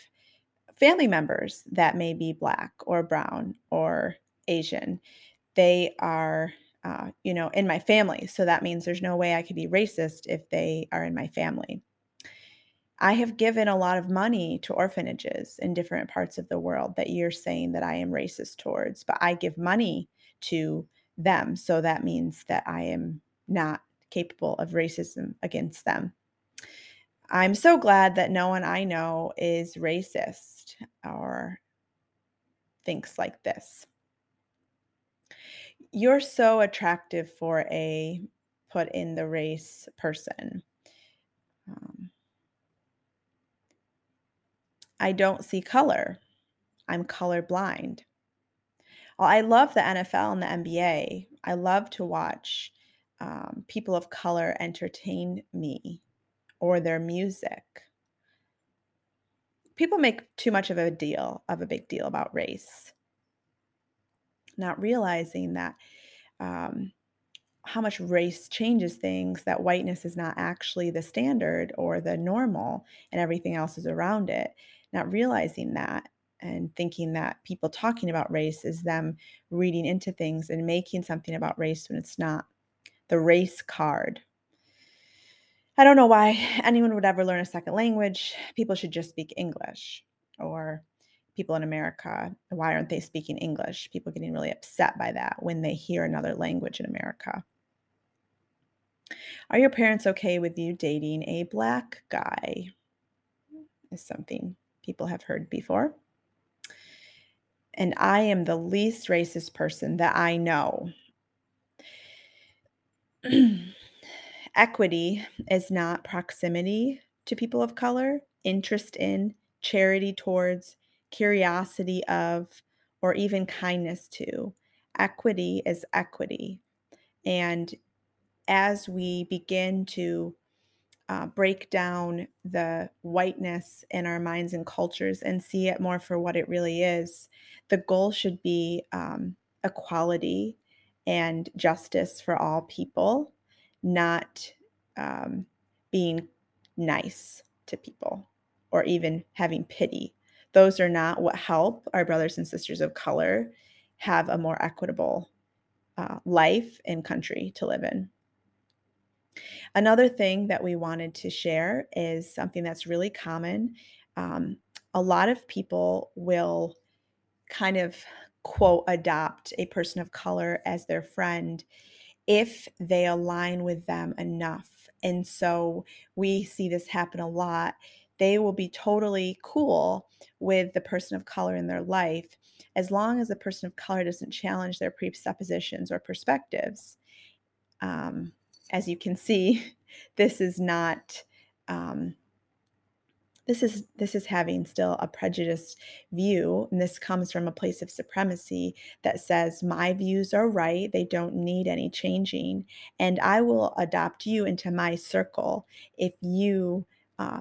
family members that may be black or brown or Asian. They are, uh, you know, in my family. So that means there's no way I could be racist if they are in my family. I have given a lot of money to orphanages in different parts of the world that you're saying that I am racist towards, but I give money to them. So that means that I am not capable of racism against them. I'm so glad that no one I know is racist or thinks like this. You're so attractive for a put in the race person. Um, I don't see color. I'm colorblind. I love the NFL and the NBA. I love to watch um, people of color entertain me or their music. People make too much of a deal, of a big deal about race, not realizing that um, how much race changes things, that whiteness is not actually the standard or the normal, and everything else is around it. Not realizing that and thinking that people talking about race is them reading into things and making something about race when it's not. The race card I don't know why anyone would ever learn a second language. People should just speak English. Or people in America, why aren't they speaking English? People getting really upset by that when they hear another language in America. Are your parents okay with you dating a black guy? Is something people have heard before. And I am the least racist person that I know. Equity is not proximity to people of color, interest in, charity towards, curiosity of, or even kindness to. Equity is equity. And as we begin to uh, break down the whiteness in our minds and cultures and see it more for what it really is, the goal should be um, equality and justice for all people not um, being nice to people or even having pity. Those are not what help our brothers and sisters of color have a more equitable uh, life and country to live in. Another thing that we wanted to share is something that's really common. Um, a lot of people will kind of quote adopt a person of color as their friend if they align with them enough. And so we see this happen a lot. They will be totally cool with the person of color in their life as long as the person of color doesn't challenge their presuppositions or perspectives. Um, as you can see, this is not um, this is this is having still a prejudiced view and this comes from a place of supremacy that says my views are right they don't need any changing and i will adopt you into my circle if you uh,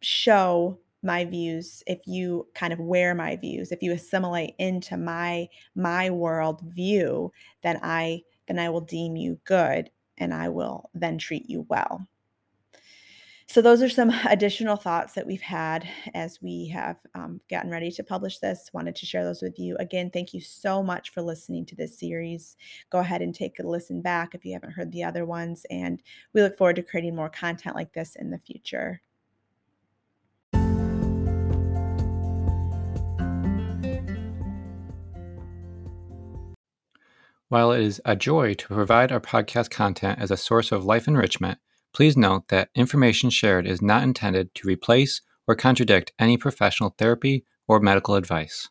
show my views if you kind of wear my views if you assimilate into my my world view then i then i will deem you good and i will then treat you well so those are some additional thoughts that we've had as we have um, gotten ready to publish this. Wanted to share those with you. Again thank you so much for listening to this series. Go ahead and take a listen back if you haven't heard the other ones and we look forward to creating more content like this in the future. While it is a joy to provide our podcast content as a source of life enrichment, please note that information shared is not intended to replace or contradict any professional therapy or medical advice.